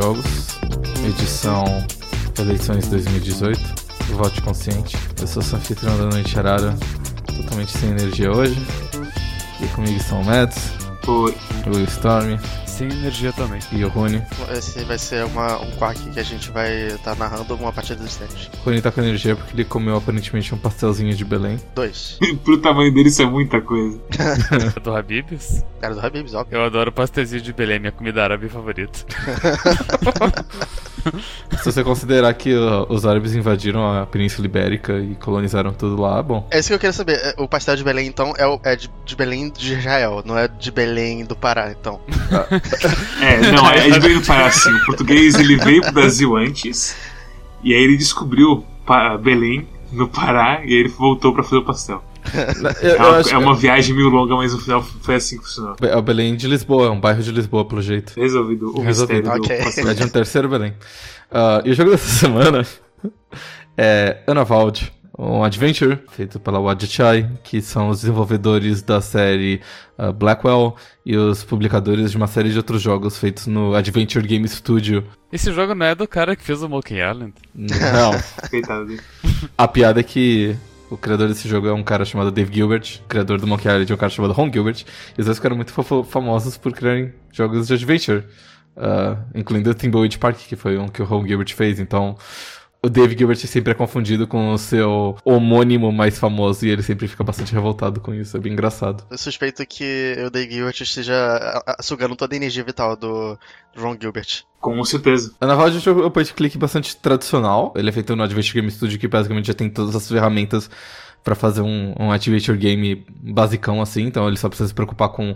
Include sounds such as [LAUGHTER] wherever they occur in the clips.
Jogos, edição Eleições 2018. Vote consciente. Eu sou o anfitrião da Noite Arara, totalmente sem energia hoje. E comigo estão o Mads, Oi. o Storm Sem energia também. e o Rune. Esse vai ser uma, um quark que a gente vai estar narrando uma partida dos tênis. O Rune tá com energia porque ele comeu aparentemente um pastelzinho de Belém. Dois. [LAUGHS] Pro tamanho dele isso é muita coisa. [LAUGHS] Do Habibs? Cara do Habibs, óbvio. Eu adoro pastelzinho de Belém, minha comida árabe favorita. [LAUGHS] [LAUGHS] Se você considerar que os árabes invadiram a Península Ibérica e colonizaram tudo lá, bom. É isso que eu queria saber. É, O pastel de Belém, então, é, o- é de, de Belém de Israel, não é de Belém do Pará, então. [LAUGHS] É, não, é, ele veio do Pará assim. O português ele veio pro Brasil antes. E aí ele descobriu Belém, no Pará, e aí ele voltou pra fazer o pastel. [LAUGHS] Eu, É eu uma, acho é uma viagem meio longa, mas no final foi assim que funcionou. é o Belém de Lisboa, é um bairro de Lisboa, pelo jeito. Resolvido o Resolvido. mistério Ok. do. É de um terceiro Belém. Ah, e o jogo [LAUGHS] dessa semana é Anavald, um adventure feito pela Wadchai, que são os desenvolvedores da série ah, Blackwell e os publicadores de uma série de outros jogos feitos no Adventure Game Studio. Esse jogo não é do cara que fez o Monkey Island? Não, a piada é que o criador desse jogo é um cara chamado Dave Gilbert, criador do Monkey Island é um cara chamado Ron Gilbert, e os dois ficaram muito famosos por criarem jogos de adventure, ah, incluindo o Thimbleweed Park, que foi um que o Ron Gilbert fez, então o Dave Gilbert sempre é confundido com o seu homônimo mais famoso, e ele sempre fica bastante revoltado com isso, é bem engraçado. Eu suspeito que o Dave Gilbert esteja sugando toda a energia vital do, Ron Gilbert. Com certeza. A Naval é um jogo point click bastante tradicional. Ele é feito no Adventure Game Studio, que basicamente já tem todas as ferramentas pra fazer um, um Adventure Game basicão assim. Então ele só precisa se preocupar com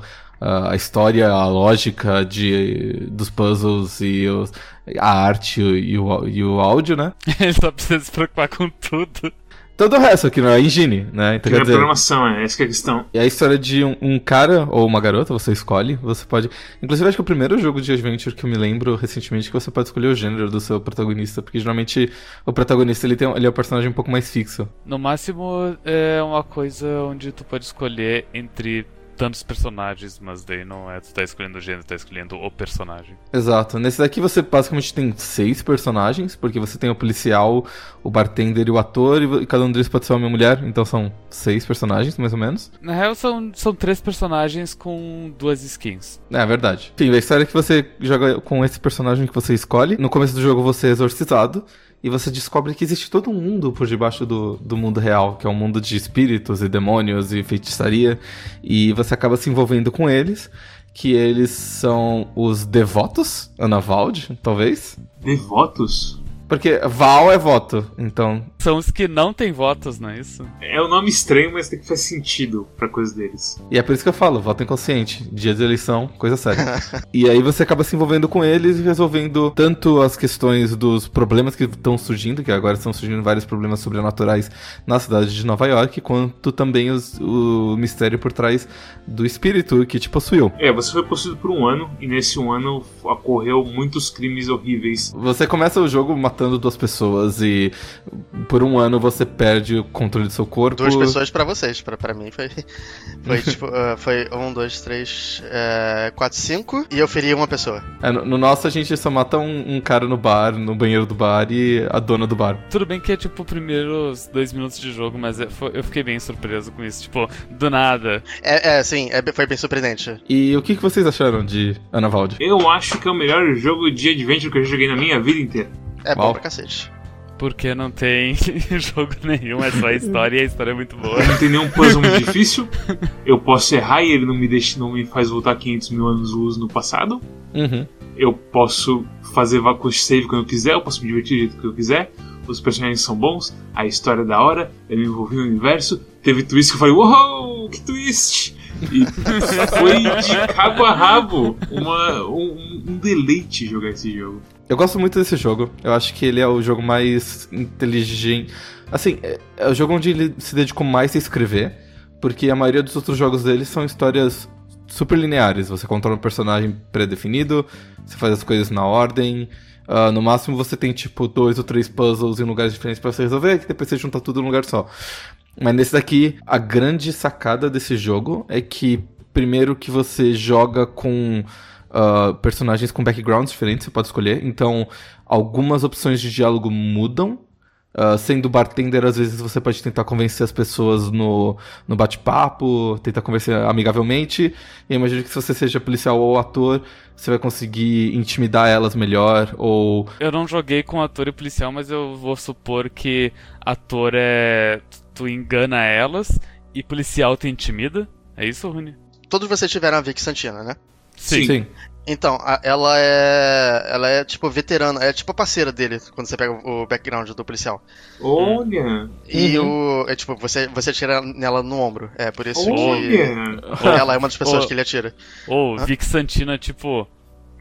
a história, a lógica de, dos puzzles e os- a arte e o, e o áudio, né? [LAUGHS] Ele só precisa se preocupar com tudo. Todo o resto aqui não é engine, né? Então Que quer na dizer, programação, é essa que é a questão. é a história de um, um cara ou uma garota, você escolhe, você pode. Inclusive, acho que é o primeiro jogo de adventure que eu me lembro recentemente que você pode escolher o gênero do seu protagonista, porque geralmente o protagonista ele, tem, ele é um personagem um pouco mais fixo. No máximo, é uma coisa onde tu pode escolher entre tantos personagens, mas daí não é tu tá escolhendo o gênero, tu tá escolhendo o personagem. Exato. Nesse daqui você basicamente tem seis personagens, porque você tem o policial, o bartender e o ator, e cada um deles pode ser homem ou mulher, então são seis personagens, mais ou menos. Na real, são, são três personagens com duas skins. É, é verdade. Enfim, a história é que você joga com esse personagem que você escolhe. No começo do jogo você é exorcizado. E você descobre que existe todo um mundo por debaixo do, do mundo real, que é um mundo de espíritos e demônios e feitiçaria. E você acaba se envolvendo com eles, que eles são os devotos, Anavald, talvez. Devotos? Porque Val é voto, então. São os que não têm votos, não é isso? É um nome estranho, mas tem que faz sentido pra coisa deles. E é por isso que eu falo, voto inconsciente. Dia de eleição, coisa séria. [LAUGHS] e aí você acaba se envolvendo com eles e resolvendo tanto as questões dos problemas que estão surgindo, que agora estão surgindo vários problemas sobrenaturais na cidade de Nova York, quanto também os- o mistério por trás do espírito que te possuiu. É, você foi possuído por um ano, e nesse um ano ocorreu muitos crimes horríveis. Você começa o jogo matando duas pessoas e por um ano você perde o controle do seu corpo. Duas pessoas pra vocês, pra, pra mim foi. Foi [LAUGHS] tipo. ah, foi um, dois, três, é, quatro, cinco. E eu feri uma pessoa. É, no, no nosso a gente só mata um, um cara no bar, no banheiro do bar e a dona do bar. Tudo bem que é tipo primeiros dois minutos de jogo, mas é- foi- eu fiquei bem surpreso com isso. Tipo, do nada. É, é sim, é, foi bem surpreendente. E o que, que vocês acharam de Anavaldi? Eu acho que é o melhor jogo de adventure que eu já joguei na minha vida inteira. É bom pra cacete. Porque não tem [LAUGHS] jogo nenhum, é só a história e a história é muito boa. Não tem nenhum puzzle muito difícil. Eu posso errar e ele não me deixa, não me faz voltar 500 mil anos luz no passado. Uhum. Eu posso fazer vácuo save quando eu quiser, eu posso me divertir do jeito que eu quiser. Os personagens são bons, a história é da hora, eu me envolvi no universo. Teve twist que eu falei, uou, que twist! E foi de [LAUGHS] cabo a rabo uma, um, um deleite jogar esse jogo. Eu gosto muito desse jogo. Eu acho que ele é o jogo mais inteligente. Assim, é, é o jogo onde ele se dedicou mais a escrever. Porque a maioria dos outros jogos dele são histórias super lineares. Você controla um personagem pré-definido, você faz as coisas na ordem. ah, no máximo você tem tipo dois ou três puzzles em lugares diferentes pra você resolver, que depois você junta tudo num lugar só. Mas nesse daqui, a grande sacada desse jogo é que primeiro que você joga com uh, personagens com backgrounds diferentes, você pode escolher. Então, algumas opções de diálogo mudam. Uh, sendo bartender, às vezes você pode tentar convencer as pessoas no, no bate-papo, tentar convencer amigavelmente. E imagino que se você seja policial ou ator, você vai conseguir intimidar elas melhor, ou... Eu não joguei com ator e policial, mas eu vou supor que ator é... Tu engana elas e policial te intimida? É isso, Rune? Todos vocês tiveram a Vic Santina, né? Sim. Sim. Então, a, ela é. Ela é tipo veterana, é tipo a parceira dele quando você pega o background do policial. Olha! E uhum. o. É tipo, você, você atira nela no ombro. É por isso Olha. que. Ela é uma das pessoas oh. que ele atira. Ou oh, Vic Santina, tipo,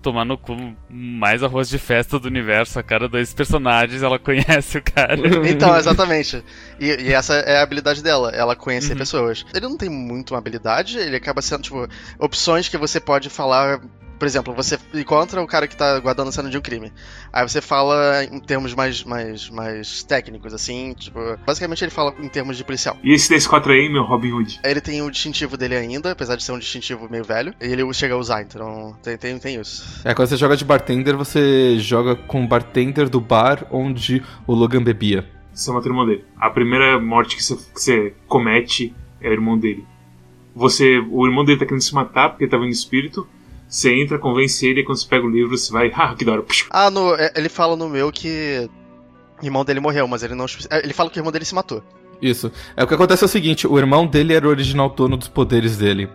tomar no cu mais arroz de festa do universo. A cada dois personagens ela [LAUGHS] conhece o cara. Então, [LAUGHS] exatamente. E, e essa é a habilidade dela, ela conhecer uhum. pessoas. Ele não tem muito uma habilidade, ele acaba sendo, tipo, opções que você pode falar por exemplo, você encontra o cara que tá guardando a cena de um crime. Aí você fala em termos mais, mais, mais técnicos, assim, tipo. Basicamente ele fala em termos de policial. E esse DS4 aí, meu Robin Hood? Ele tem o distintivo dele ainda, apesar de ser um distintivo meio velho. E ele chega a usar, então tem, tem, tem isso. É, quando você joga de bartender, você joga com o bartender do bar onde o Logan bebia. Você mata o irmão dele. A primeira morte que você, que você comete é o irmão dele. Você, o irmão dele tá querendo se matar porque ele tava em espírito. Você entra, convence ele, e quando você pega o livro, você vai. [LAUGHS] Ah, que da hora. Ah, no, é, ele fala no meu que o irmão dele morreu, mas ele não. É, ele fala que o irmão dele se matou. Isso. É o que acontece é o seguinte: o irmão dele era o original dono dos poderes dele.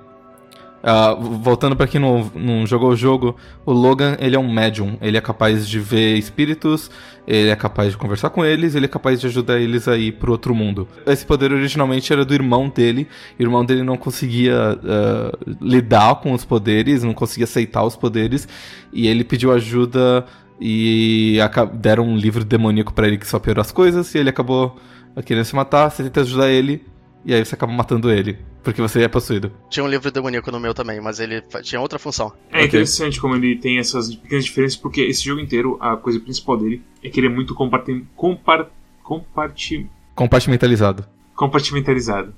Uh, voltando para quem não, não jogou o jogo, o Logan ele é um médium. Ele é capaz de ver espíritos, ele é capaz de conversar com eles, ele é capaz de ajudar eles a ir pro outro mundo. Esse poder originalmente era do irmão dele. O irmão dele não conseguia uh, lidar com os poderes, não conseguia aceitar os poderes, e ele pediu ajuda e deram um livro demoníaco para ele que só piorou as coisas, e ele acabou querendo se matar. Você tenta ajudar ele, e aí você acaba matando ele, porque você é possuído. Tinha um livro demoníaco no meu também, mas ele tinha outra função. É okay. interessante como ele tem essas pequenas diferenças, porque esse jogo inteiro, a coisa principal dele é que ele é muito compartim... compar... comparti... compartimentalizado. Compartimentalizado.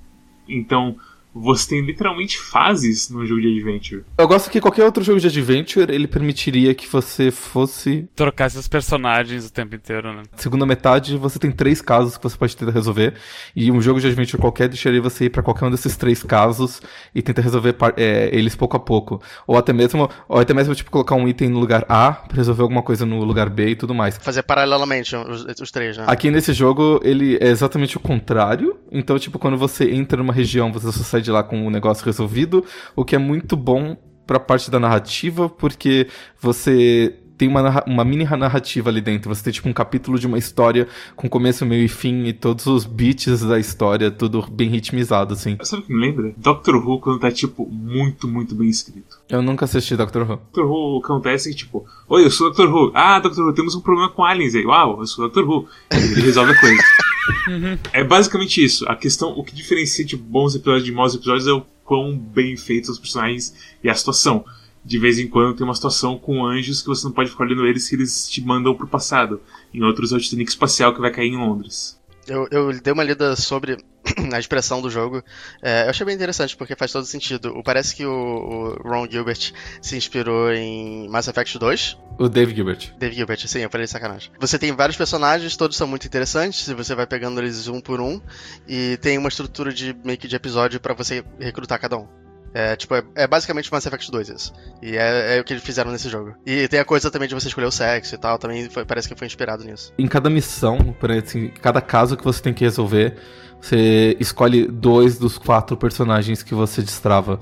Então, você tem literalmente fases no jogo de adventure. Eu gosto que qualquer outro jogo de adventure, ele permitiria que você fosse... Trocasse os personagens o tempo inteiro, né? Segunda metade, você tem três casos que você pode tentar resolver, e um jogo de adventure qualquer deixaria você ir para qualquer um desses três casos e tentar resolver é, eles pouco a pouco. Ou até mesmo, ou até mesmo tipo, colocar um item no lugar A pra resolver alguma coisa no lugar B e tudo mais. Fazer paralelamente os, os três, né? Aqui nesse jogo, ele é exatamente o contrário. Então, tipo, quando você entra numa região, você só sai sai de lá com o negócio resolvido, o que é muito bom pra parte da narrativa, porque você tem uma, uma mini narrativa ali dentro. Você tem tipo um capítulo de uma história com começo, meio e fim e todos os beats da história, tudo bem ritmizado, assim. Sabe o que me lembra? Doctor Who quando tá, tipo, muito, muito bem escrito. Eu nunca assisti Doctor Who. Doctor Who acontece que, tipo, oi, eu sou Doctor Who. Ah, Doctor Who, temos um problema com aliens aí. Uau, eu sou Doctor Who. Ele resolve a coisa. [LAUGHS] Uhum. É basicamente isso. A questão, o que diferencia de tipo, bons episódios de maus episódios é o quão bem feitos os personagens e a situação de vez em quando tem uma situação com anjos que você não pode ficar olhando eles que eles te mandam pro passado. Em outros é o Titanic espacial que vai cair em Londres. Eu, eu dei uma lida sobre [CLEARS THROAT] a expressão do jogo. É, eu achei bem interessante, porque faz todo sentido. Parece que o, o, Ron Gilbert se inspirou em Mass Effect 2. O Dave Gilbert. Dave Gilbert, sim, eu falei de sacanagem. Você tem vários personagens, todos são muito interessantes, você vai pegando eles um por um, e tem uma estrutura de meio que de episódio para você recrutar cada um. É, tipo, é, é, basicamente Mass Effect 2 isso. E é, é, o que eles fizeram nesse jogo. E tem a coisa também de você escolher o sexo e tal, também foi, parece que foi inspirado nisso. Em cada missão, por assim, cada caso que você tem que resolver, você escolhe dois dos quatro personagens que você destrava.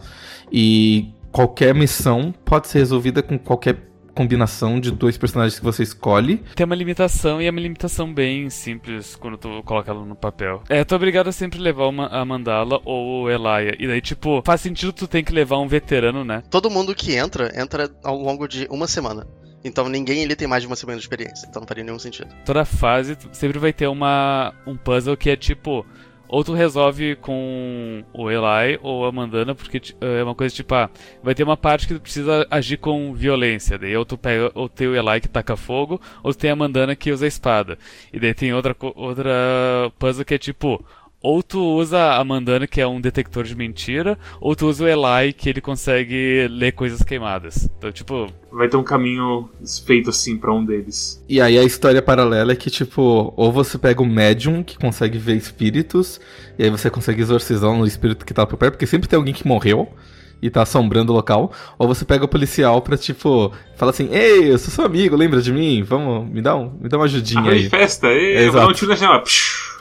E qualquer missão pode ser resolvida com qualquer combinação de dois personagens que você escolhe. Tem uma limitação e é uma limitação bem simples quando tu coloca ela no papel. É, tu é obrigado a sempre levar uma, a Mandala ou o Elia. E daí, tipo, faz sentido tu tem que levar um veterano, né? Todo mundo que entra, entra ao longo de uma semana. Então ninguém ali tem mais de uma semana de experiência. Então não faria nenhum sentido. Toda fase sempre vai ter uma, um puzzle que é tipo ou tu resolve com o Eli ou a Mandana, porque é uma coisa tipo, ah, vai ter uma parte que tu precisa agir com violência. Daí ou tu pega, ou tem o Eli que taca fogo, ou tu tem a Mandana que usa a espada. E daí tem outra, outra puzzle que é tipo, ou tu usa a Mandana, que é um detector de mentira, ou tu usa o Eli, que ele consegue ler coisas queimadas. Então, tipo. Vai ter um caminho feito assim para um deles. E aí a história paralela é que, tipo, ou você pega o médium que consegue ver espíritos, e aí você consegue exorcizar no espírito que tá por perto, porque sempre tem alguém que morreu e tá assombrando o local, ou você pega o policial pra, tipo, falar assim, ei, eu sou seu amigo, lembra de mim? Vamos, me dá, um, me dá uma ajudinha Ah, aí. festa, ei, Exato. vou dar um tiro na janela.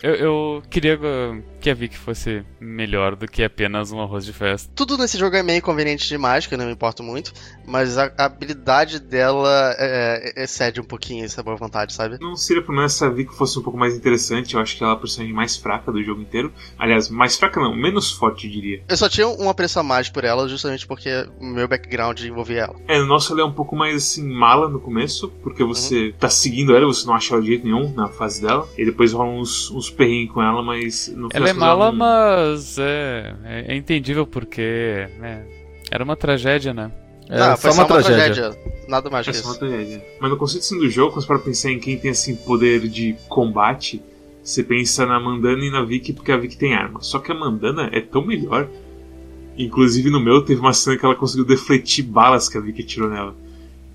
Eu, eu queria uh, que a Vicky fosse melhor do que apenas um arroz de festa. Tudo nesse jogo é meio conveniente demais, que eu não me importo muito, mas a, habilidade dela é, é- excede um pouquinho essa boa vontade, sabe? Não seria pelo menos se a Vicky fosse um pouco mais interessante. Eu acho que ela é a personagem mais fraca do jogo inteiro. Aliás, mais fraca não, menos forte, eu diria. Eu só tinha um apreço a mais por ela, justamente porque o meu background envolvia ela. É, no nosso ela é um pouco mais assim, mala no começo, porque você tá seguindo ela, você não acha ela de jeito nenhum na fase dela. E depois rola uns, uns perrengues com ela, mas no Ela é mala, mas é, é, entendível porque né, era uma tragédia, né? É ah, só foi uma tragédia. Nada mais que só uma isso. tragédia. Mas no conceito assim, do jogo, para pensar em quem tem assim poder de combate, você pensa na Mandana e na Vicky porque a Vicky tem arma. Só que a Mandana é tão melhor. Inclusive no meu teve uma cena que ela conseguiu defletir balas que a Vicky tirou nela.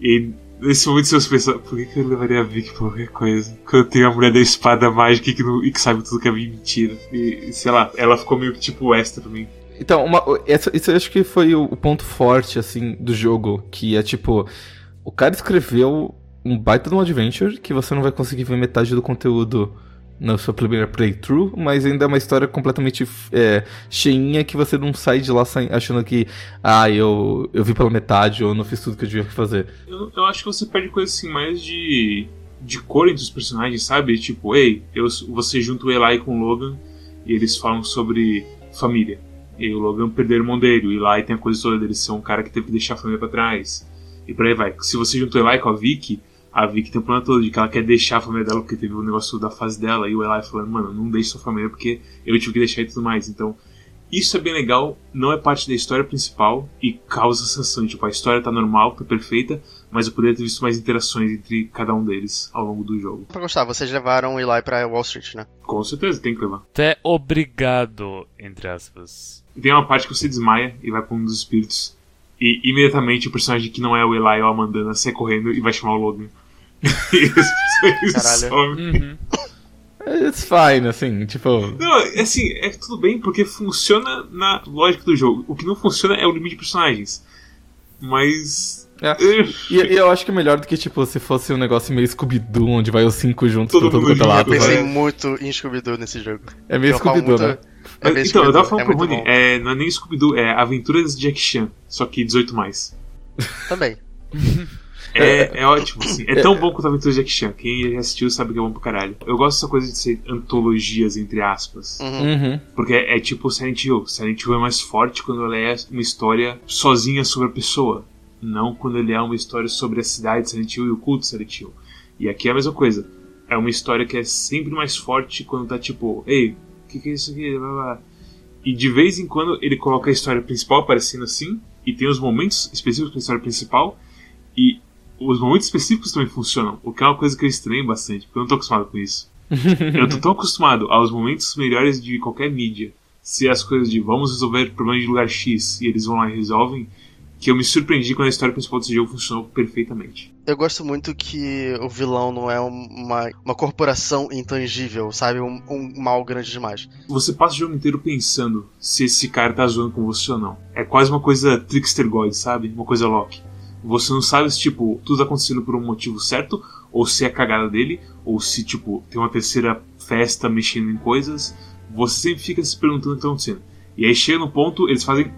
E nesse momento você pensa, por que, que eu levaria a Vicky pra qualquer coisa? Quando tenho a mulher da espada mágica e que, não- e que sabe tudo que é mentira. E sei lá, ela ficou meio que tipo extra pra mim. Então, uma, essa, isso eu acho que foi o, o ponto forte, assim, do jogo, que é tipo, o cara escreveu um baita de um adventure que você não vai conseguir ver metade do conteúdo na sua primeira playthrough, mas ainda é uma história completamente é, cheinha que você não sai de lá achando que, ah, eu, eu vi pela metade ou eu não fiz tudo que eu devia fazer. Eu, eu acho que você perde coisa assim mais de. de cor entre os personagens, sabe? Tipo, ei, eu, você junta o Eli com o Logan e eles falam sobre família. E o Logan perdeu o irmão dele, o Eli tem a coisa toda dele ser um cara que teve que deixar a família pra trás. E por aí vai. Se você junta o Eli com a Vicky, a Vicky tem o problema todo de que ela quer deixar a família dela porque teve o negócio da fase dela. E o Eli falando, mano, não deixe sua família porque eu tive que deixar e tudo mais. Então, isso é bem legal, não é parte da história principal e causa sensação. Tipo, a história tá normal, tá perfeita, mas eu poderia ter visto mais interações entre cada um deles ao longo do jogo. Pra gostar, vocês levaram o Eli pra Wall Street, né? Com certeza, tem que levar. Até obrigado, entre aspas. Tem uma parte que você desmaia e vai pra um dos espíritos. E imediatamente o personagem que não é o Eli ou a Mandana sai correndo e vai chamar o Logan. Personagens Caralho. Uhum. It's fine, assim, tipo. Não, é assim, é tudo bem porque funciona na lógica do jogo. O que não funciona é o limite de personagens. Mas. É. [LAUGHS] E, e eu acho que é melhor do que, tipo, se fosse um negócio meio Scooby-Doo, onde vai os cinco juntos Todo pra todo mundo quanto é lado. junto, Eu pensei muito em Scooby-Doo nesse jogo. É meio Scooby-Doo, muito- né? É bem então, eu tava falando é pro Rony, é, não é nem Scooby-Doo, é Aventuras de Jack Chan, só que 18 mais. Também. [LAUGHS] É, é ótimo, assim. É tão bom quanto Aventuras de Jack Chan. Quem já assistiu sabe que é bom pro caralho. Eu gosto dessa coisa de ser antologias, entre aspas. Uhum. Uhum. Porque é, é tipo Silent Hill. Silent Hill é mais forte quando ela é uma história sozinha sobre a pessoa. Não quando ele é uma história sobre a cidade de Silent Hill e o culto de Silent Hill. E aqui é a mesma coisa. É uma história que é sempre mais forte quando tá tipo, ei, o que, que é isso aqui? Blá, blá, blá. E de vez em quando ele coloca a história principal aparecendo assim, e tem os momentos específicos pra história principal, e os momentos específicos também funcionam, o que é uma coisa que eu estranho bastante, porque eu não tô acostumado com isso. [LAUGHS] eu tô tão acostumado aos momentos melhores de qualquer mídia, se as coisas de vamos resolver problemas de lugar X e eles vão lá e resolvem, que eu me surpreendi quando a história principal desse jogo funcionou perfeitamente. Eu gosto muito que o vilão não é uma, uma corporação intangível, sabe? Um, um mal grande demais. Você passa o jogo inteiro pensando se esse cara tá zoando com você ou não. É quase uma coisa Trickster God, sabe? Uma coisa Loki. Você não sabe se, tipo, tudo tá acontecendo por um motivo certo, ou se é cagada dele, ou se, tipo, tem uma terceira festa mexendo em coisas. Você sempre fica se perguntando o que tá acontecendo. E aí chega no ponto, eles fazem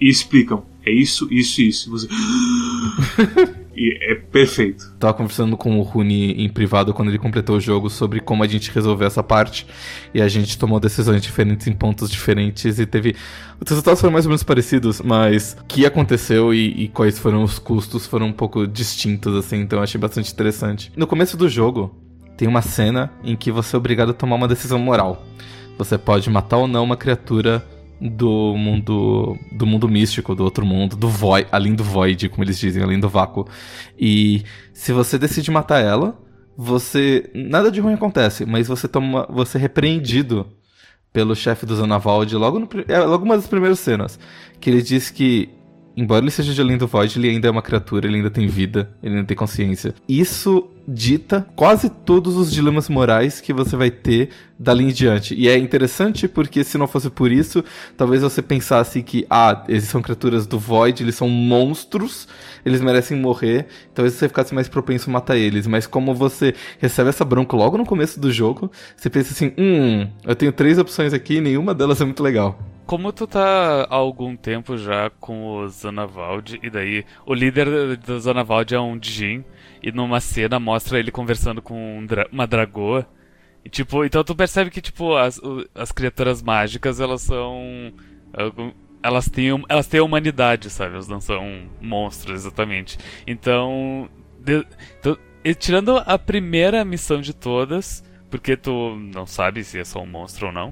e explicam. É isso, isso e isso. E você. [LAUGHS] e é perfeito. Tava conversando com o Rune em privado quando ele completou o jogo sobre como a gente resolveu essa parte. E a gente tomou decisões diferentes em pontos diferentes e teve. Os resultados foram mais ou menos parecidos, mas o que aconteceu e, e quais foram os custos foram um pouco distintos, assim, então eu achei bastante interessante. No começo do jogo, tem uma cena em que você é obrigado a tomar uma decisão moral. Você pode matar ou não uma criatura do mundo do mundo místico, do outro mundo, do void, além do void, como eles dizem, além do vácuo. E se você decide matar ela, você nada de ruim acontece, mas você toma, você é repreendido pelo chefe do Zanavald logo, no, é, logo uma das primeiras cenas. Que ele diz que embora ele seja de além do Void, ele ainda é uma criatura, ele ainda tem vida, ele ainda tem consciência. Isso dita quase todos os dilemas morais que você vai ter dali em diante. E é interessante porque se não fosse por isso, talvez você pensasse que, ah, eles são criaturas do Void, eles são monstros, eles merecem morrer, talvez você ficasse mais propenso a matar eles. Mas como você recebe essa bronca logo no começo do jogo, você pensa assim, hum, eu tenho três opções aqui e nenhuma delas é muito legal como tu tá há algum tempo já com o Zanavald, e daí o líder do Zanavald é um Djinn, e numa cena mostra ele conversando com um uma dragoa. E, tipo, então tu percebe que, tipo, as, as criaturas mágicas, elas são... Elas têm, elas têm humanidade, sabe? Elas não são monstros, exatamente. Então, de, então tirando a primeira missão de todas, porque tu não sabe se é só um monstro ou não.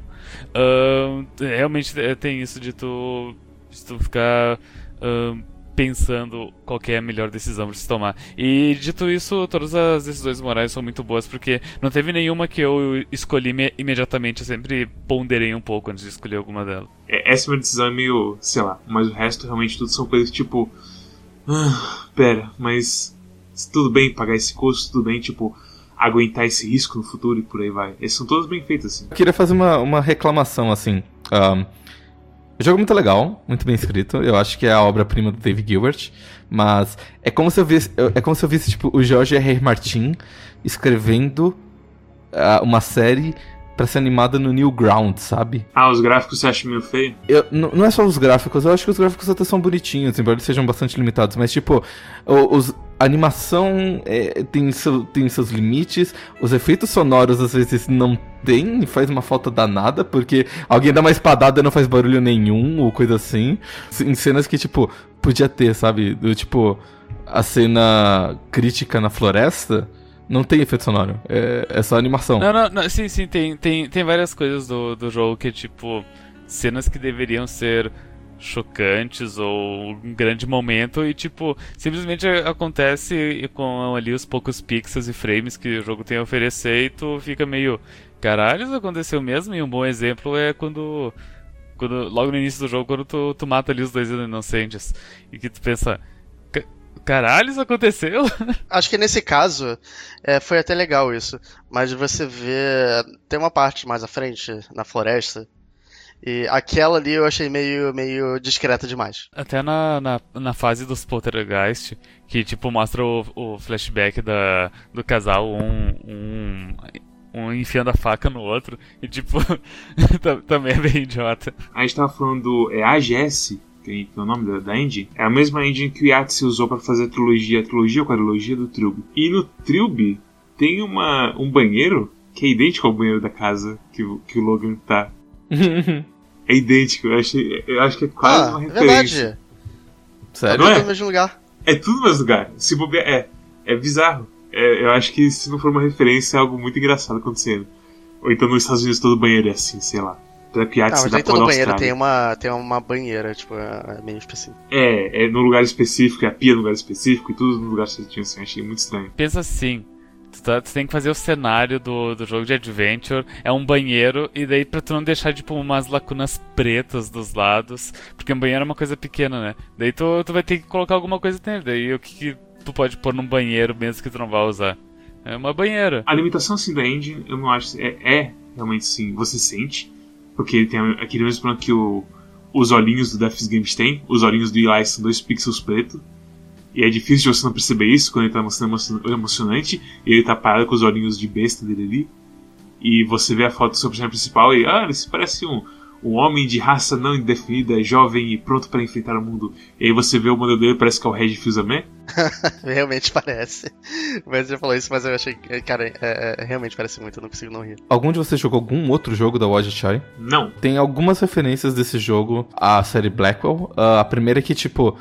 Uh, realmente é, tem isso de tu, de tu ficar uh, pensando qual é a melhor decisão para se tomar. E dito isso, todas as decisões morais são muito boas, porque não teve nenhuma que eu escolhi imediatamente, eu sempre ponderei um pouco antes de escolher alguma delas. É, essa é uma decisão é meio, sei lá, mas o resto realmente tudo são coisas tipo. Ah, pera, mas tudo bem pagar esse custo, tudo bem, tipo, aguentar esse risco no futuro e por aí vai. Esses são todos bem feitos, assim. Eu queria fazer uma, uma reclamação, assim. Um, o jogo é muito legal, muito bem escrito. Eu acho que é a obra-prima do David Gilbert. Mas é como se eu visse, é como se eu visse tipo, o George R. R. Martin escrevendo uh, uma série para ser animada no Newground, sabe? Ah, os gráficos você acha meio feio? Eu, não é só os gráficos, eu acho que os gráficos até são bonitinhos, embora eles sejam bastante limitados, mas tipo, os, a animação é, tem, seu, tem seus limites, os efeitos sonoros às vezes não tem faz uma falta danada, porque alguém dá uma espadada e não faz barulho nenhum, ou coisa assim. Em cenas que, tipo, podia ter, sabe? Do tipo, a cena crítica na floresta não tem efeito sonoro, é, é só animação. Não, não, não, sim, sim, tem, tem, tem várias coisas do, do jogo que, tipo, cenas que deveriam ser chocantes ou um grande momento e tipo simplesmente acontece com ali os poucos pixels e frames que o jogo tem a oferecer e tu fica meio caralho isso aconteceu mesmo e um bom exemplo é quando quando logo no início do jogo quando tu, tu mata ali os dois inocentes e que tu pensa Caralho, isso aconteceu? [LAUGHS] Acho que nesse caso é, foi até legal isso. Mas você vê. Tem uma parte mais à frente, na floresta. E aquela ali eu achei meio, meio discreta demais. Até na, na, na fase dos Poltergeist, que tipo mostra o, o flashback da, do casal, um, um, um enfiando a faca no outro. E tipo, [LAUGHS] também é bem idiota. A gente tava falando. É a Jess que é o nome da, da engine, é a mesma engine que o Yatsy usou para fazer a trilogia, a trilogia ou a quadrilogia do Trilby. E no Trilby tem uma, um banheiro que é idêntico ao banheiro da casa que, que o Logan tá. [LAUGHS] é idêntico, eu, achei, eu acho que é quase ah, uma é referência. Verdade. Sério? Não é? no mesmo lugar. É tudo no mesmo lugar. Se bobear, é. É bizarro. É, eu acho que se não for uma referência, é algo muito engraçado acontecendo. Ou então nos Estados Unidos todo banheiro é assim, sei lá. Apesar não, mas nem todo banheiro tem uma, tem uma banheira, tipo, é, é meio específico. É, é no lugar específico, é a pia no lugar específico e tudo no lugar certinho, assim, achei muito estranho. Pensa assim, tu, tá, tu, tem que fazer o cenário do, do jogo de adventure, é um banheiro, e daí pra tu não deixar, tipo, umas lacunas pretas dos lados, porque um banheiro é uma coisa pequena, né? Daí tu, tu vai ter que colocar alguma coisa dentro, daí o que, que tu pode pôr num banheiro mesmo que tu não vai usar? É uma banheira. A limitação assim da engine, eu não acho. É, é realmente sim, você sente. Porque tem aquele mesmo problema que o, os olhinhos do Death's Games tem. Os olhinhos do Eli são dois pixels pretos. E é difícil de você não perceber isso quando ele tá mostrando emocionante. E ele tá parado com os olhinhos de besta dele ali. E você vê a foto do seu personagem principal e, ah, ele parece um, um homem de raça não indefinida, jovem e pronto para enfrentar o mundo. E aí você vê o modelo dele, parece que é o Red Fusaman. [LAUGHS] realmente parece. Mas você falou isso, mas eu achei. Cara, é, é, realmente parece muito, eu não consigo não rir. Algum de vocês jogou algum outro jogo da Watch Chai? Não. Tem algumas referências desse jogo à série Blackwell. Uh, a primeira é que, tipo,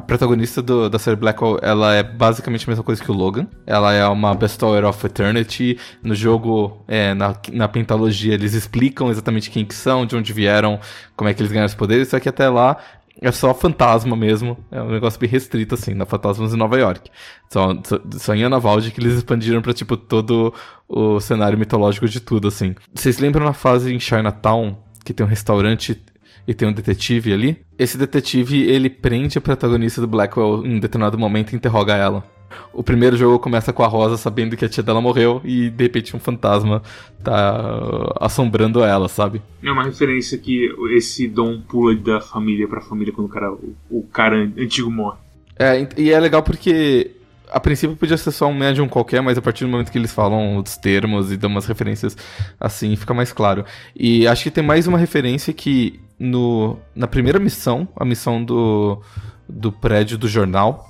a protagonista do, da série Blackwell, ela é basicamente a mesma coisa que o Logan. Ela é uma Bestower of Eternity. No jogo, é, na, na pentalogia, eles explicam exatamente quem que são, de onde vieram, como é que eles ganharam os poderes. Só que até lá, é só fantasma mesmo. É um negócio bem restrito, assim, na Fantasmas em Nova York. Só, só, só em Anavalde que eles expandiram pra, tipo, todo o cenário mitológico de tudo, assim. Vocês lembram na fase em Chinatown, que tem um restaurante e tem um detetive ali? Esse detetive, ele prende a protagonista do Blackwell em determinado momento e interroga ela. O primeiro jogo começa com a Rosa sabendo que a tia dela morreu e de repente um fantasma tá assombrando ela, sabe? É uma referência que esse dom pula da família pra família quando o cara, o, o cara antigo morre. É, e é legal porque a princípio podia ser só um médium qualquer, mas a partir do momento que eles falam os termos e dão umas referências assim, fica mais claro. E acho que tem mais uma referência que no, na primeira missão, a missão do, do prédio do jornal,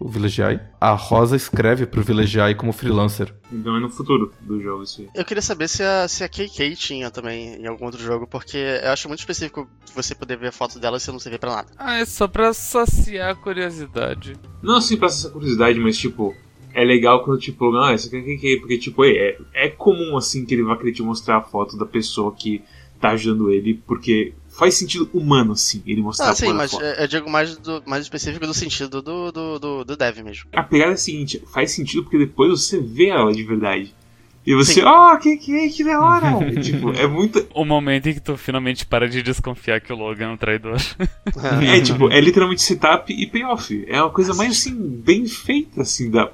o Villagiai, a Rosa escreve pro Villagiai como freelancer. Então é no futuro do jogo isso aí. Eu queria saber se a, se a KK tinha também em algum outro jogo, porque eu acho muito específico você poder ver fotos dela e você não servir pra nada. Ah, é só pra saciar a curiosidade. Não assim pra essa curiosidade, mas tipo, é legal quando, tipo, não, essa aqui é KK, porque, tipo, é, é comum assim que ele vai querer te mostrar a foto da pessoa que tá ajudando ele, porque faz sentido humano, assim, ele mostrar Ah, a sim, mas eu digo mais, do, mais específico do sentido do, do, do, do dev mesmo. A pegada é a seguinte, faz sentido porque depois você vê ela de verdade. E você, ó, que que que da hora! [LAUGHS] É, tipo, é muito. O momento em que tu finalmente para de desconfiar que o Logan é um traidor. [LAUGHS] É tipo, é literalmente setup e payoff. É uma coisa mais assim, bem feita, assim. Da,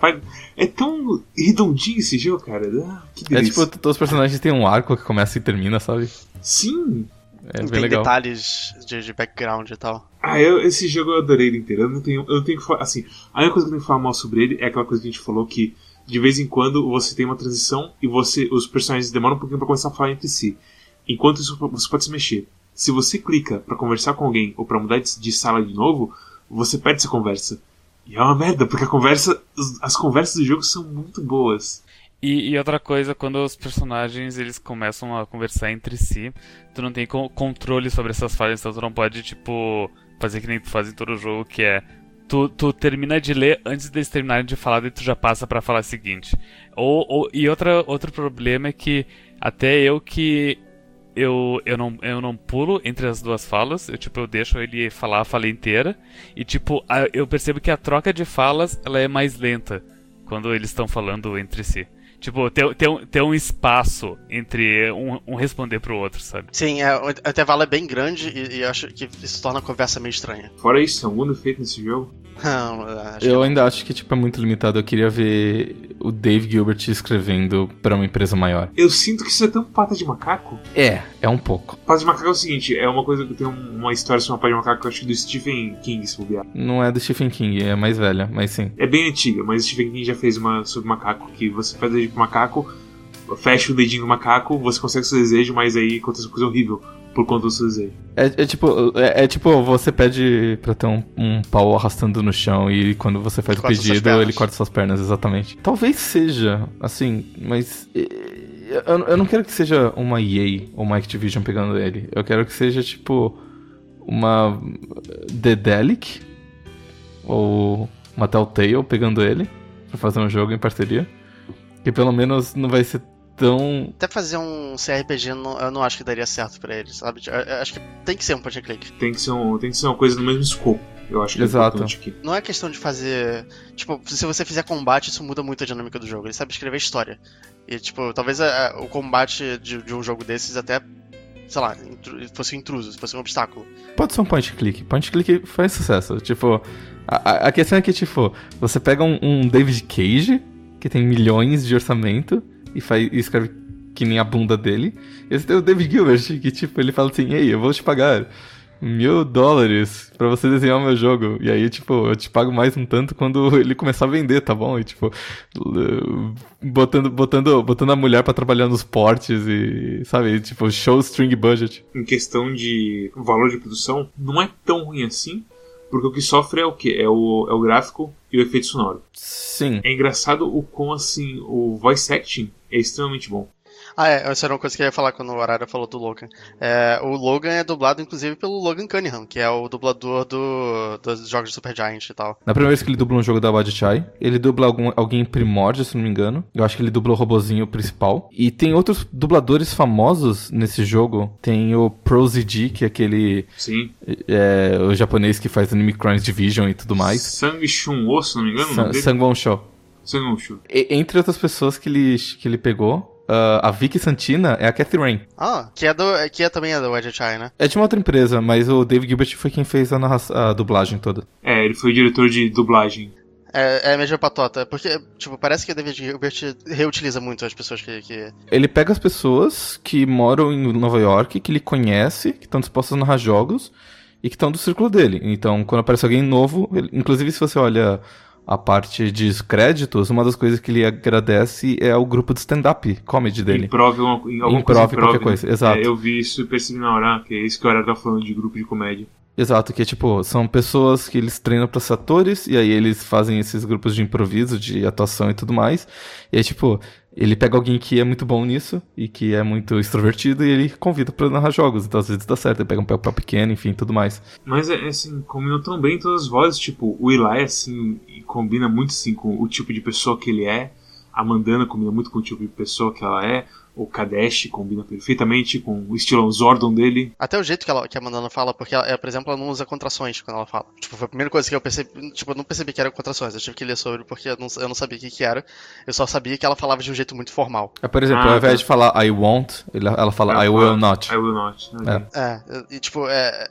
é tão redondinho esse jogo, cara. Ah, que É delícia. tipo, todos os personagens têm um arco que começa e termina, sabe? Sim! É Tem legal. detalhes de, de background e tal. Ah, eu, esse jogo eu adorei ele inteiro. Eu não tenho, eu não tenho que falar. Assim, a única coisa que eu tenho que falar mal sobre ele é aquela coisa que a gente falou que de vez em quando você tem uma transição e você os personagens demoram um pouquinho pra começar a falar entre si. Enquanto isso você pode se mexer. Se você clica pra conversar com alguém ou pra mudar de, de sala de novo, você perde essa conversa. E é uma merda, porque a conversa. As conversas do jogo são muito boas. E, e outra coisa, quando os personagens eles começam a conversar entre si, tu não tem co- controle sobre essas falhas, então tu não pode, tipo, fazer que nem tu faz em todo jogo, que é. Tu, tu termina de ler antes deles terminarem de falar, e tu já passa pra falar o seguinte. Ou, ou- e outra, outro problema é que até eu que eu, eu, não, eu não pulo entre as duas falas, eu tipo, eu deixo ele falar a fala inteira. E tipo, a- eu percebo que a troca de falas ela é mais lenta quando eles estão falando entre si. Tipo, ter, ter, um, ter um espaço entre um, um responder pro outro, sabe? Sim, é, o intervalo é bem grande e, e eu acho que isso torna a conversa meio estranha. Fora isso, tem algum defeito nesse jogo? Não, acho Eu que ainda acho que tipo, é muito limitado. Eu queria ver o Dave Gilbert escrevendo pra uma empresa maior. Eu sinto que isso é tão pata de macaco. É, é um pouco. Pata de macaco é o seguinte, é uma coisa que tem um- uma história sobre uma pata de macaco que eu acho que do Stephen King, se bobear. Não é do Stephen King, é mais velha, mas sim. É bem antiga, mas Stephen King já fez uma sobre macaco, que você faz o dedinho pro macaco, fecha o dedinho do macaco, você consegue o seu desejo, mas aí acontece uma coisa horrível por conta do seu desejo. É, é tipo, é, é tipo, você pede pra ter um, um pau arrastando no chão e quando você faz o Corta suas pedido, ele corta suas pernas, exatamente. Talvez seja, assim, mas. Eu, eu não quero que seja uma EA ou uma Activision pegando ele. Eu quero que seja, tipo, uma Dedelic ou uma Telltale pegando ele pra fazer um jogo em parceria. Que pelo menos não vai ser tão. Até fazer um CRPG não- eu não acho que daria certo pra eles, sabe? Eu- eu acho que tem que ser um point and click. Tem que ser, um, tem que ser uma coisa no mesmo escopo. Eu acho que Exato. é importante aqui. Não é questão de fazer. Tipo, se você fizer combate, isso muda muito a dinâmica do jogo. Ele sabe escrever história. E, tipo, talvez a- a- o combate de, de um jogo desses até. Sei lá, fosse um intruso, fosse um obstáculo. Pode ser um point click. Point click faz sucesso. Tipo, a, a- a questão é que, tipo, você pega um, um David Cage, que tem milhões de orçamento, e, faz, e escreve que nem a bunda dele. E você tem o David Gilbert, que, tipo, ele fala assim, ei, eu vou te pagar mil dólares pra você desenhar o meu jogo. E aí, tipo, eu te pago mais um tanto quando [LAUGHS] ele começar a vender, tá bom? E, tipo, botando, botando, botando a mulher pra trabalhar nos portes e, sabe, tipo, show string budget. Em questão de valor de produção, não é tão ruim assim, porque o que sofre é o que? É o, é o gráfico e o efeito sonoro. Sim. É engraçado o quão assim o voice acting é extremamente bom. Ah, é, essa era uma coisa que eu ia falar quando o Arara falou do Logan. É, o Logan é dublado, inclusive, pelo Logan Cunningham, que é o dublador do, dos jogos de Super Giant e tal. Na primeira vez que ele dubla um jogo da Bad Chai, ele dubla algum, alguém em Primórdia, se não me engano. Eu acho que ele dubla o robozinho principal. E tem outros dubladores famosos nesse jogo. Tem o ProZD, que é aquele. Sim. É, o japonês que faz Anime Crimes Division e tudo mais. Sang Shun O, se não me engano, o Sa nome Sang Shun. E- entre outras pessoas que ele, que ele pegou, ah, a Vicky Santina é a Cathy Rain. Ah, que é, do, que é também é do Wedge Chai, né? É de uma outra empresa, mas o Dave Gilbert foi quem fez a, narra- a dublagem toda. É, ele foi o diretor de dublagem. É, é meio patota, porque, tipo, parece que o David Gilbert reutiliza muito as pessoas que... que... Ele pega as pessoas que moram em Nova York, que ele conhece, que estão dispostas a narrar jogos e que estão do círculo dele. Então, quando aparece alguém novo, ele- inclusive se você olha a parte de créditos, uma das coisas que ele agradece é o grupo de stand-up comedy dele. Improve em alguma Improve coisa. qualquer né? coisa, exato. É, eu vi isso e percebi na hora, que é isso que o Horário tá falando de grupo de comédia. Exato, que é tipo, são pessoas que eles treinam pra ser atores, e aí eles fazem esses grupos de improviso, de atuação e tudo mais. E aí, tipo, ele pega alguém que é muito bom nisso, e que é muito extrovertido, e ele convida pra narrar jogos. Então às vezes dá certo, ele pega um papel pequeno, enfim, tudo mais. Mas é assim, combinou tão bem todas as vozes, tipo, o Eli assim, combina muito assim com o tipo de pessoa que ele é, a Mandana combina muito com o tipo de pessoa que ela é, o Kadesh combina perfeitamente com o estilo Zordon dele. Até o jeito que, ela, que a Mandana fala, porque, ela, é, por exemplo, ela não usa contrações quando ela fala. Tipo, foi a primeira coisa que eu percebi. Tipo, eu não percebi que eram contrações. Eu tive que ler sobre porque eu não, eu não sabia o que, que era. Eu só sabia que ela falava de um jeito muito formal. É, por exemplo, Ah, ao invés tá. de falar I won't, ele- ela fala I Ela will not. I will not. né? É. É, e tipo, é.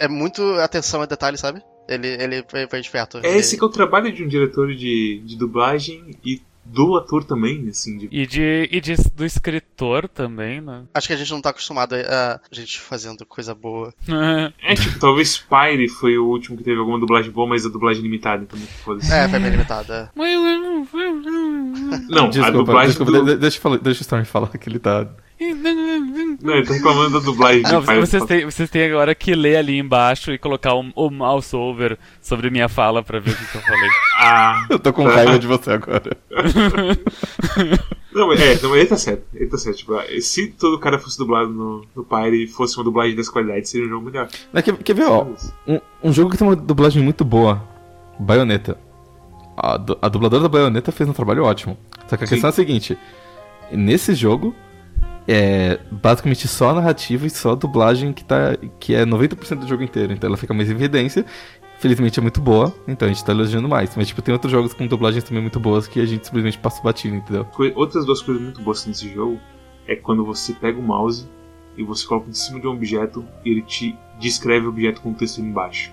É muito atenção a detalhe, sabe? Ele, ele foi, foi esperto. É Ele- esse que é o trabalho de um diretor de, de dublagem e do ator também, assim, de E, de, e de, do escritor também, né? [LAUGHS] Acho que a gente não tá acostumado a, a gente fazendo coisa boa. [LAUGHS] É, tipo, talvez Spyre foi o último que teve alguma dublagem boa, mas a dublagem limitada, então foda-se. É, foi bem limitada. Não, a Desculpa, dublagem desculpa, do... de- de- deixa, eu falar, deixa o Storm falar que ele tá. Não, ele tá reclamando da dublagem Não, vocês têm, vocês têm agora que ler ali embaixo e colocar o, o mouse over sobre minha fala pra ver o que, que eu falei. [LAUGHS] Ah, Eu tô com raiva de você agora. não, mas- é, não, ele tá certo, ele tá certo. Tipo, se todo cara fosse dublado no, no Pyre e fosse uma dublagem dessa qualidade, seria um jogo melhor. Mas quer, quer ver, ó? Um, um jogo que tem uma dublagem muito boa. Bayonetta. A, a dubladora da Bayonetta fez um trabalho ótimo. Só que a Sim. questão é a seguinte: nesse jogo é basicamente só a narrativa e só a dublagem que, tá, que é 90% do jogo inteiro. Então ela fica mais em evidência. Felizmente é muito boa, então a gente tá elogiando mais. Mas, tipo, tem outros jogos com dublagens também muito boas que a gente simplesmente passa batido, entendeu? Outras duas coisas muito boas nesse jogo é quando você pega o mouse e você coloca em cima de um objeto e ele te descreve o objeto com o texto embaixo.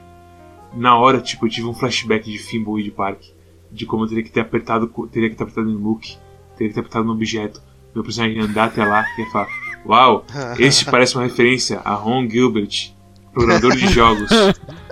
Na hora, tipo, eu tive um flashback de Fimble de Park, de como eu teria que ter apertado, teria que ter apertado em look, teria que ter apertado no objeto, meu personagem ia andar até lá e ia falar: Uau, [LAUGHS] este parece uma referência a Ron Gilbert, programador de jogos.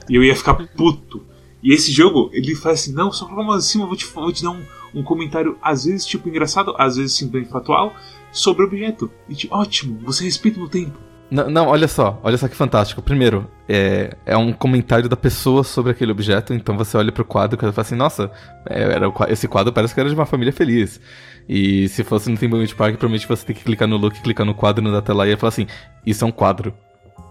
E eu ia ficar puto. E esse jogo, ele faz assim, não, só coloca a mão em cima, eu vou te, vou te dar um, um comentário, às vezes, tipo, engraçado, às vezes simplesmente factual, sobre o objeto. E tipo, ótimo, você respeita o meu tempo. Não, não, olha só, olha só que fantástico. Primeiro, é, é um comentário da pessoa sobre aquele objeto, então você olha pro quadro e fala assim, nossa, é, era esse quadro parece que era de uma família feliz. E se fosse no Timberwolf Park, provavelmente você tem que clicar no look, clicar no quadro no data lá e ele fala assim, isso é um quadro.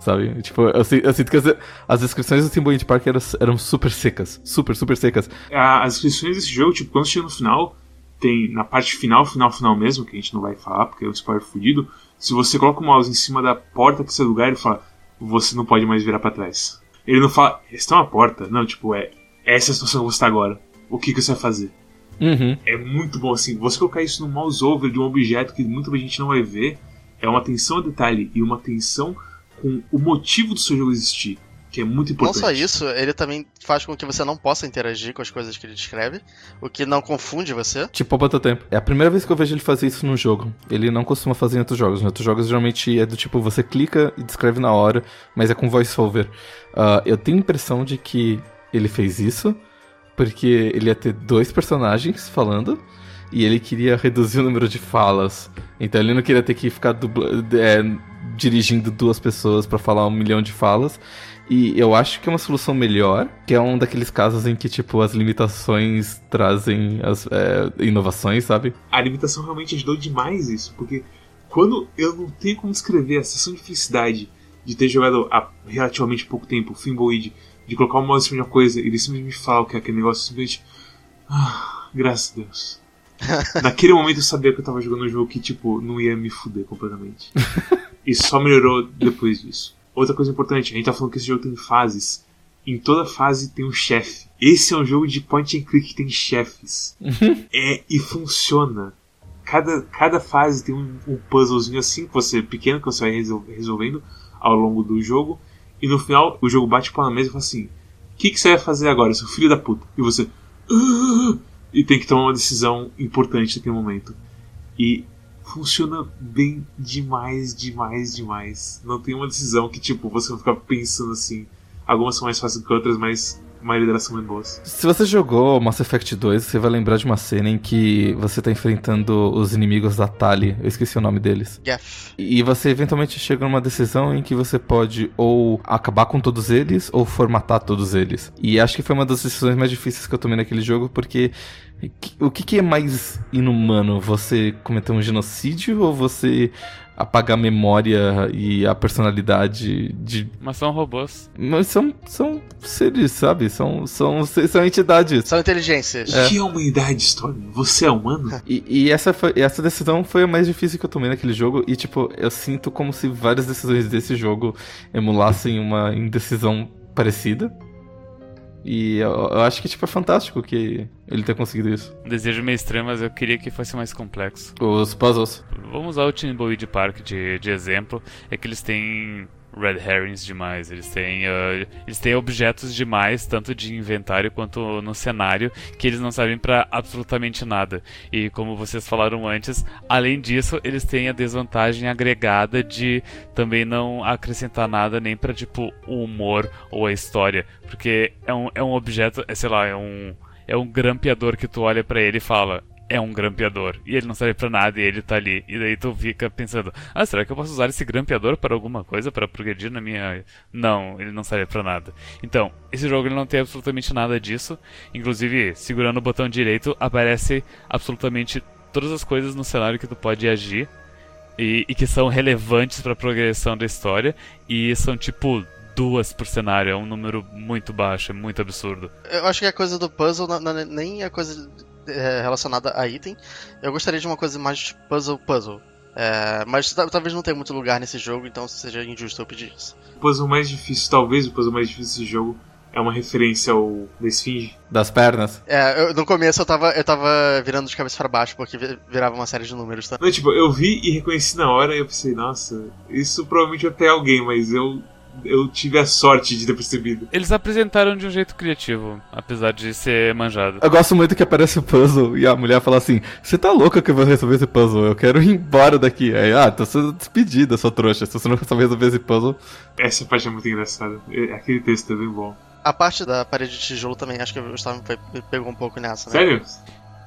Sabe? Tipo, eu, eu sinto que as, as descrições do Timberwolf Park eram, eram super secas. Super, super secas. As descrições desse jogo, tipo, quando chega no final, tem na parte final, final, final mesmo, que a gente não vai falar porque é um spoiler fudido. Se você coloca o mouse em cima da porta que lugar, ele fala: Você não pode mais virar pra trás. Ele não fala: Essa é uma porta. Não, tipo, é. Essa é a situação que você tá agora. O que, que você vai fazer? Uhum. É muito bom assim. Você colocar isso no mouse over de um objeto que muita gente não vai ver é uma atenção a detalhe e uma atenção com o motivo do seu jogo existir, que é muito Não importante. só isso, ele também faz com que você não possa interagir com as coisas que ele descreve, o que não confunde você. Tipo, poupa teu tempo. É a primeira vez que eu vejo ele fazer isso no jogo. Ele não costuma fazer em outros jogos. Em outros jogos, geralmente, é do tipo, você clica e descreve na hora, mas é com voiceover. Ah, eu tenho a impressão de que ele fez isso porque ele ia ter dois personagens falando e ele queria reduzir o número de falas. Então ele não queria ter que ficar é, dirigindo duas pessoas pra falar um milhão de falas. E eu acho que é uma solução melhor, que é um daqueles casos em que, tipo, as limitações trazem as é, inovações, sabe? a limitação realmente ajudou demais isso, porque quando eu não tenho como descrever a sensação de felicidade de ter jogado há relativamente pouco tempo Finboid, de colocar o mouse em cima de uma coisa e ele simplesmente falar o que é aquele negócio, simplesmente. Ah, graças a Deus. [LAUGHS] Naquele momento eu sabia que eu tava jogando um jogo que, tipo, não ia me fuder completamente. e só melhorou depois disso. Outra coisa importante, a gente tá falando que esse jogo tem fases. Em toda fase tem um chefe. Esse é um jogo de point and click que tem chefes. é, e funciona. Cada, cada fase tem um, um puzzlezinho assim, que você pequeno, que você vai resolvendo ao longo do jogo. E no final, o jogo bate para na mesa e fala assim: O que, que você vai fazer agora, seu filho da puta? E você. Ah! E tem que tomar uma decisão importante naquele momento. E funciona bem demais, demais, demais. Não tem uma decisão que, tipo, você vai ficar pensando assim. Algumas são mais fáceis que outras, mas a maioria delas são bem boas. Se você jogou Mass Effect 2, você vai lembrar de uma cena em que você tá enfrentando os inimigos da Tali. Eu esqueci o nome deles. Geth. E você eventualmente chega numa decisão em que você pode ou acabar com todos eles ou formatar todos eles. E acho que foi uma das decisões mais difíceis que eu tomei naquele jogo, porque o que, que é mais inumano? Você cometer um genocídio ou você apagar a memória e a personalidade de. Mas são robôs. Mas são, são seres, sabe? São, são, são entidades. São inteligências. O que é humanidade, Storm? Você é humano? E, e, essa, foi, essa decisão foi a mais difícil que eu tomei naquele jogo. E, tipo, eu sinto como se várias decisões desse jogo emulassem uma indecisão parecida. E eu, eu, acho que tipo, é fantástico que ele tenha conseguido isso. Um desejo meio estranho, mas eu queria que fosse mais complexo. Os puzzles. Vamos usar o Timbleweed Park de, de exemplo. É que eles têm red herrings demais. Eles têm, uh, eles têm objetos demais, tanto de inventário quanto no cenário, que eles não sabem para absolutamente nada. E como vocês falaram antes, além disso, eles têm a desvantagem agregada de também não acrescentar nada nem para tipo o humor ou a história, porque é um, é um objeto, é sei lá, é um é um grampeador que tu olha para ele e fala: é um grampeador e ele não serve para nada e ele tá ali. E daí tu fica pensando: "Ah, será que eu posso usar esse grampeador para alguma coisa para progredir na minha Não, ele não serve para nada. Então, esse jogo ele não tem absolutamente nada disso. Inclusive, segurando o botão direito aparece absolutamente todas as coisas no cenário que tu pode agir e, e que são relevantes para a progressão da história e são tipo duas por cenário, é um número muito baixo, é muito absurdo. Eu acho que a coisa do puzzle não, não, nem a coisa é, relacionada a item. Eu gostaria de uma coisa mais puzzle-puzzle. É, mas talvez não tenha muito lugar nesse jogo, então seja injusto eu pedir isso. O puzzle mais difícil, talvez o puzzle mais difícil desse jogo, é uma referência ao da esfinge. Das pernas. É, eu, no começo eu tava, eu tava virando de cabeça para baixo, porque virava uma série de números, tá? Não, tipo, eu vi e reconheci na hora e eu pensei, nossa, isso provavelmente vai ter alguém, mas eu eu tive a sorte de ter percebido. Eles apresentaram de um jeito criativo, apesar de ser manjado. Eu gosto muito que aparece o puzzle e a mulher fala assim: Você tá louca que eu vou resolver esse puzzle? Eu quero ir embora daqui. Aí, ah, tô sendo despedida, sua trouxa. Se você não saber resolver esse puzzle. Essa parte é muito engraçada. Aquele texto é bem bom. A parte da parede de tijolo também, acho que o Gustavo pegou um pouco nessa, né? Sério?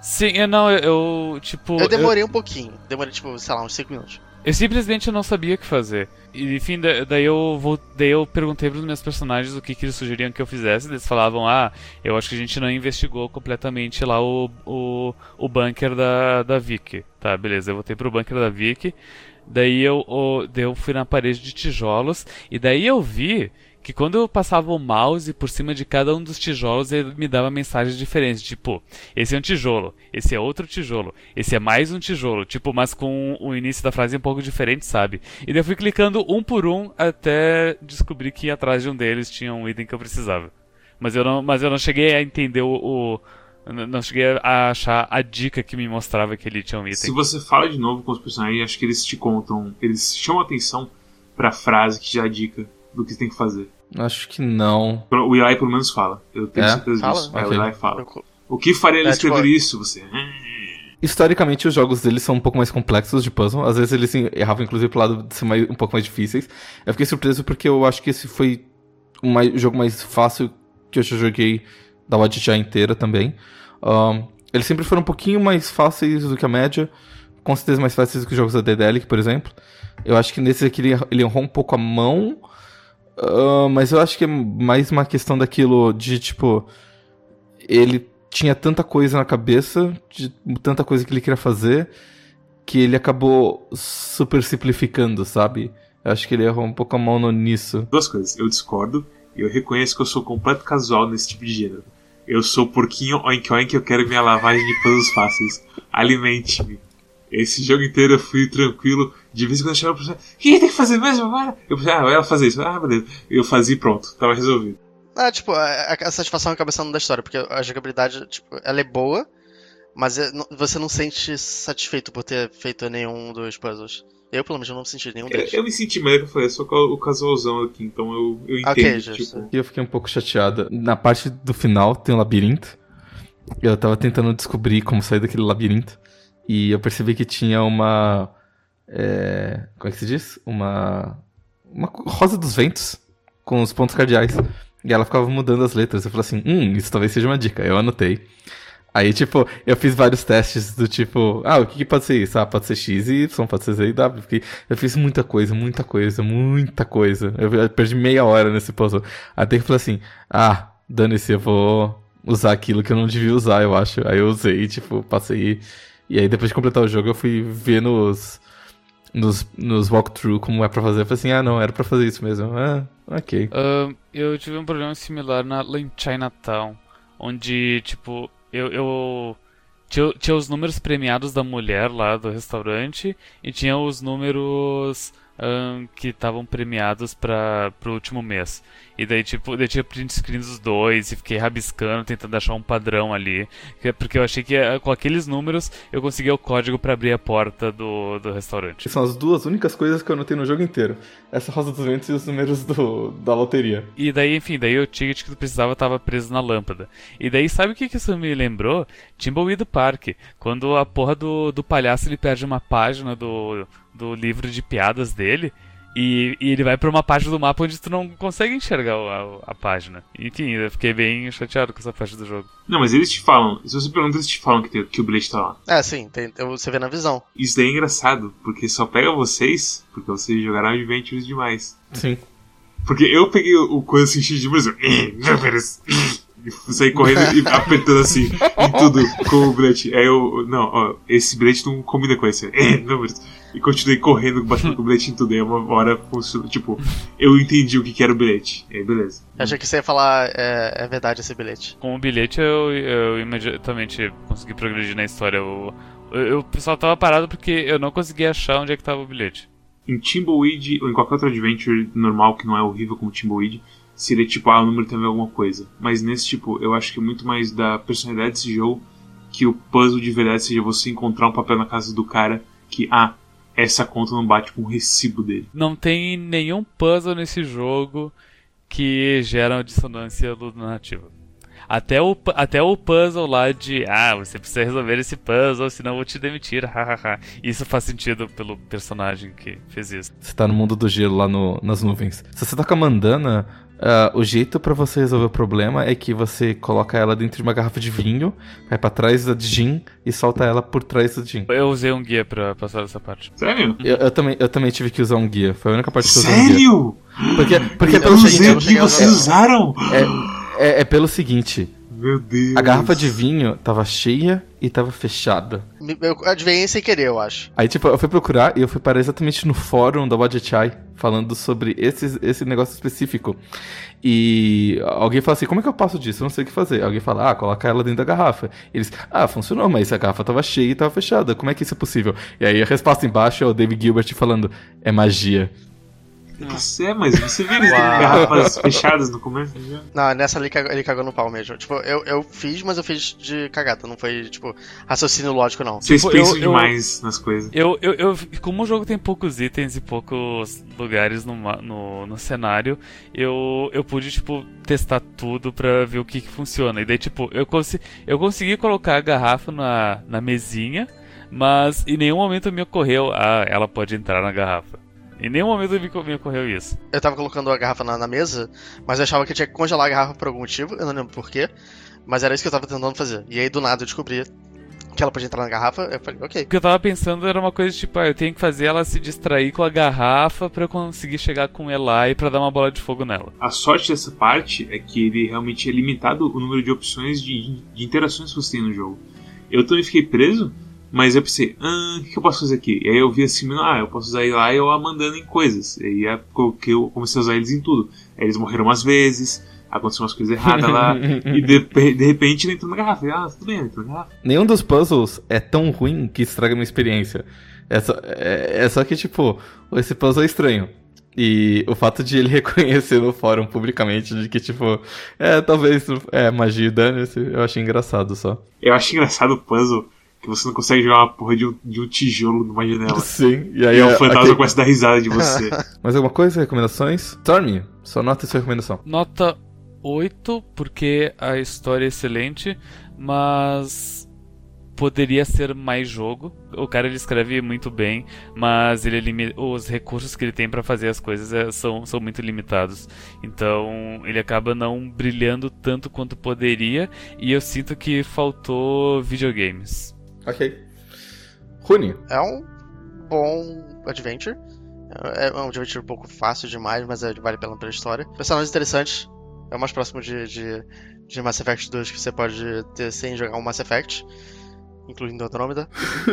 Sim, não, eu, eu tipo. Eu demorei eu... um pouquinho. Demorei, tipo, sei lá, uns 5 minutos. Eu simplesmente não sabia o que fazer. E enfim, daí eu, vou, daí eu perguntei para os meus personagens o que, que eles sugeriam que eu fizesse. Eles falavam: Ah, eu acho que a gente não investigou completamente lá o, o, o bunker da, da Vicky. Tá, beleza, eu voltei pro bunker da Vicky. Daí eu, o, daí eu fui na parede de tijolos. E daí eu vi que quando eu passava o mouse por cima de cada um dos tijolos, ele me dava mensagens diferentes, tipo, esse é um tijolo, esse é outro tijolo, esse é mais um tijolo, tipo, mas com o início da frase um pouco diferente, sabe? E daí eu fui clicando um por um até descobrir que atrás de um deles tinha um item que eu precisava. Mas eu não, mas eu não cheguei a entender o, o não cheguei a achar a dica que me mostrava que ele tinha um item. Se você fala de novo com os personagens, acho que eles te contam, eles chamam atenção pra frase que já é dica do que tem que fazer. Acho que não. O Eli pelo menos fala. Eu tenho é? certeza fala? disso. Okay. É, o Eli fala. O que faria ele é, escrever tipo... isso? Você. Historicamente, os jogos deles são um pouco mais complexos de puzzle. Às vezes eles erravam, inclusive, pro lado de ser mais, um pouco mais difíceis. Eu fiquei surpreso porque eu acho que esse foi o, mais, o jogo mais fácil que eu já joguei da Odyssey inteira também. Um, eles sempre foram um pouquinho mais fáceis do que a média. Com certeza mais fáceis do que os jogos da Dedelic, por exemplo. Eu acho que nesse aqui ele, ele errou um pouco a mão Uh, mas eu acho que é mais uma questão daquilo de, tipo, ele tinha tanta coisa na cabeça, de tanta coisa que ele queria fazer, que ele acabou super simplificando, sabe? Eu acho que ele errou um pouco a mão nisso. Duas coisas. Eu discordo e eu reconheço que eu sou completo casual nesse tipo de gênero. Eu sou porquinho oink oink, eu quero minha lavagem de puzzles fáceis. Alimente-me. Esse jogo inteiro eu fui tranquilo. De vez em quando eu chamava pra pessoa, o que tem que fazer mesmo agora? Eu pensei, ah, ela fazer isso. Ah, beleza. Eu fazia e pronto, tava resolvido. Ah, tipo, a, a satisfação acaba sendo da história, porque a jogabilidade, tipo, ela é boa, mas é- não- você não sente satisfeito por ter feito nenhum dos puzzles. Eu, pelo menos, não senti nenhum Eu, deles. eu me senti melhor que eu falei, eu sou o casualzão aqui, então eu, eu entendo. Ok, justo. tipo, E eu fiquei um pouco chateada. Na parte do final tem um labirinto. Eu tava tentando descobrir como sair daquele labirinto. E eu percebi que tinha uma. é, como é que se diz? Uma. Uma rosa dos ventos com os pontos cardeais. E ela ficava mudando as letras. Eu falei assim: hum, isso talvez seja uma dica. Eu anotei. Aí, tipo, eu fiz vários testes do tipo, ah, o que, que pode ser isso? Ah, pode ser X e Y, pode ser Z e W. Fiquei- eu fiz muita coisa, muita coisa, muita coisa. Eu perdi meia hora nesse puzzle. Até que eu falei assim, ah, dane-se, eu vou usar aquilo que eu não devia usar, eu acho. Aí eu usei, tipo, passei. E aí depois de completar o jogo, eu fui ver nos, nos, nos walkthrough como é pra fazer. Eu falei assim, ah, não, era pra fazer isso mesmo. Ah, ok. Ahn, eu tive um problema similar na, lá Chinatown, onde, tipo, eu, eu tinha, tinha os números premiados da mulher lá do restaurante e tinha os números ahn, que estavam premiados para pro último mês. E daí, tipo, daí tinha print screen dos dois e fiquei rabiscando, tentando achar um padrão ali. que- Porque eu achei que eh, com aqueles números eu conseguia o código para abrir a porta do, do restaurante. São as duas únicas coisas que eu anotei no jogo inteiro. Essa rosa dos ventos e os números do, da loteria. E daí, enfim, daí o ticket que tu precisava tava preso na lâmpada. E daí, sabe o que que isso me lembrou? Timbleweed do Parque. Quando a porra do, do palhaço ele perde uma página do, do livro de piadas dele. E, e ele vai pra uma página do mapa onde tu não consegue enxergar a, a página. Enfim, eu fiquei bem chateado com essa parte do jogo. Não, mas eles te falam, se você pergunta, eles te falam que, tem- que o bilhete tá lá. É, sim, tem- você vê na visão. Isso daí é engraçado, porque só pega vocês, porque vocês jogaram Adventures demais. Sim. Porque eu peguei o, o coisa assim, de Brasil, "Eh, números", [LAUGHS] e saí correndo e apertando assim, em tudo, com o bilhete. Aí eu, não, ó, esse bilhete não combina com esse, "Eh, números. E continuei correndo, batendo com o bilhete em tudo. Aí uma hora funcionou, tipo, eu entendi o que que era o bilhete. Aí beleza. Eu achei que você ia falar, é, é verdade esse bilhete. Com o bilhete eu, eu imediatamente consegui progredir na história. Eu, eu, eu- o pessoal tava parado porque eu não conseguia achar onde é que tava o bilhete. Em Timbleweed, ou em qualquer outro adventure normal que não é horrível como Timbleweed, seria tipo, ah, o número tem ver alguma coisa. Mas nesse tipo, eu acho que é muito mais da personalidade desse jogo que o puzzle de verdade seja você encontrar um papel na casa do cara que, ah, essa conta não bate com o recibo dele. Não tem nenhum puzzle nesse jogo que gera uma dissonância narrativa. Até o, até o puzzle lá de ah, você precisa resolver esse puzzle, senão eu vou te demitir. [LAUGHS] hahaha. Isso faz sentido pelo personagem que fez isso. Você tá no mundo do gelo lá no- nas nuvens. Se você tá com a mandana, ah, o jeito pra você resolver o problema é que você coloca ela dentro de uma garrafa de vinho, vai pra trás da gin e solta ela por trás do gin. Eu usei um guia pra passar essa parte. Sério? Eu, eu também, eu também tive que usar um guia. Foi a única parte que eu usei um guia. Sério? Porque, porque é eu pelo não seguinte. o que vocês usar. usaram. É, é pelo seguinte. Meu Deus. A garrafa de vinho tava cheia e tava fechada. Eu adivinhei sem querer, eu acho. Aí, tipo, eu fui procurar e eu fui parar exatamente no fórum da Wadjechai, falando sobre esse, esse negócio específico. E alguém fala assim, como é que eu passo disso? Eu não sei o que fazer. Alguém fala, ah, coloca ela dentro da garrafa. Eles, ah, funcionou, mas a garrafa tava cheia e tava fechada. Como é que isso é possível? E aí a resposta embaixo é o David Gilbert falando, é magia. Você é, mas você viu eles Uau. garrafas fechadas no começo do jogo? Não, nessa ele cagou, ele cagou no pau mesmo. Tipo, eu, eu fiz, mas eu fiz de cagada. Não foi, tipo, raciocínio lógico, não. Vocês Tipo, pensam eu- eu- demais nas coisas. Eu, eu, eu, como o jogo tem poucos itens e poucos lugares no, no, no cenário, eu, eu pude, tipo, testar tudo pra ver o que, que funciona. E daí, tipo, eu, consi eu consegui colocar a garrafa na, na mesinha, mas em nenhum momento me ocorreu, ah, ela pode entrar na garrafa. Em nenhum momento me, ocorreu isso. Eu tava colocando a garrafa na, na mesa, mas eu achava que eu tinha que congelar a garrafa por algum motivo, eu não lembro porquê. Mas era isso que eu tava tentando fazer. E aí, do nada, eu descobri que ela podia entrar na garrafa. Eu falei, ok. O que eu tava pensando era uma coisa tipo, ah, eu tenho que fazer ela se distrair com a garrafa pra eu conseguir chegar com ela e pra dar uma bola de fogo nela. A sorte dessa parte é que ele realmente é limitado o número de opções de, de interações que você tem no jogo. Eu também fiquei preso Mas eu pensei, ah, o que, eu posso fazer aqui? E aí eu vi assim, ah, eu posso usar Eli ou a Mandana em coisas. E aí é porque eu comecei a usar eles em tudo. Aí eles morreram umas vezes, aconteceu umas coisas erradas lá, [LAUGHS] e de, de repente ele entrou na garrafa. E, ah, tudo bem, entrou na garrafa. Nenhum dos puzzles é tão ruim que estraga minha experiência. É só, é, é só que, tipo, esse puzzle é estranho. E o fato de ele [LAUGHS] reconhecer no fórum publicamente de que, tipo, é, talvez é magia dane-se, eu achei engraçado só. Eu acho engraçado o puzzle que você não consegue jogar uma porra de um, de um tijolo numa janela. Sim, e aí e o fantasma aquele... começa a dar risada de você. [LAUGHS] Mais alguma coisa? Recomendações? Stormy, só nota e sua recomendação. Nota 8, porque a história é excelente, mas poderia ser mais jogo. O cara ele escreve muito bem, mas ele os recursos que ele tem para fazer as coisas é, são, são muito limitados. Então ele acaba não brilhando tanto quanto poderia e eu sinto que faltou videogames. Ok. Rune. É um bom adventure. É um adventure um pouco fácil demais, mas é, vale pela, pela história. Personagens interessantes. É o mais próximo de, de, de Mass Effect 2 que você pode ter sem jogar um Mass Effect incluindo Andromeda.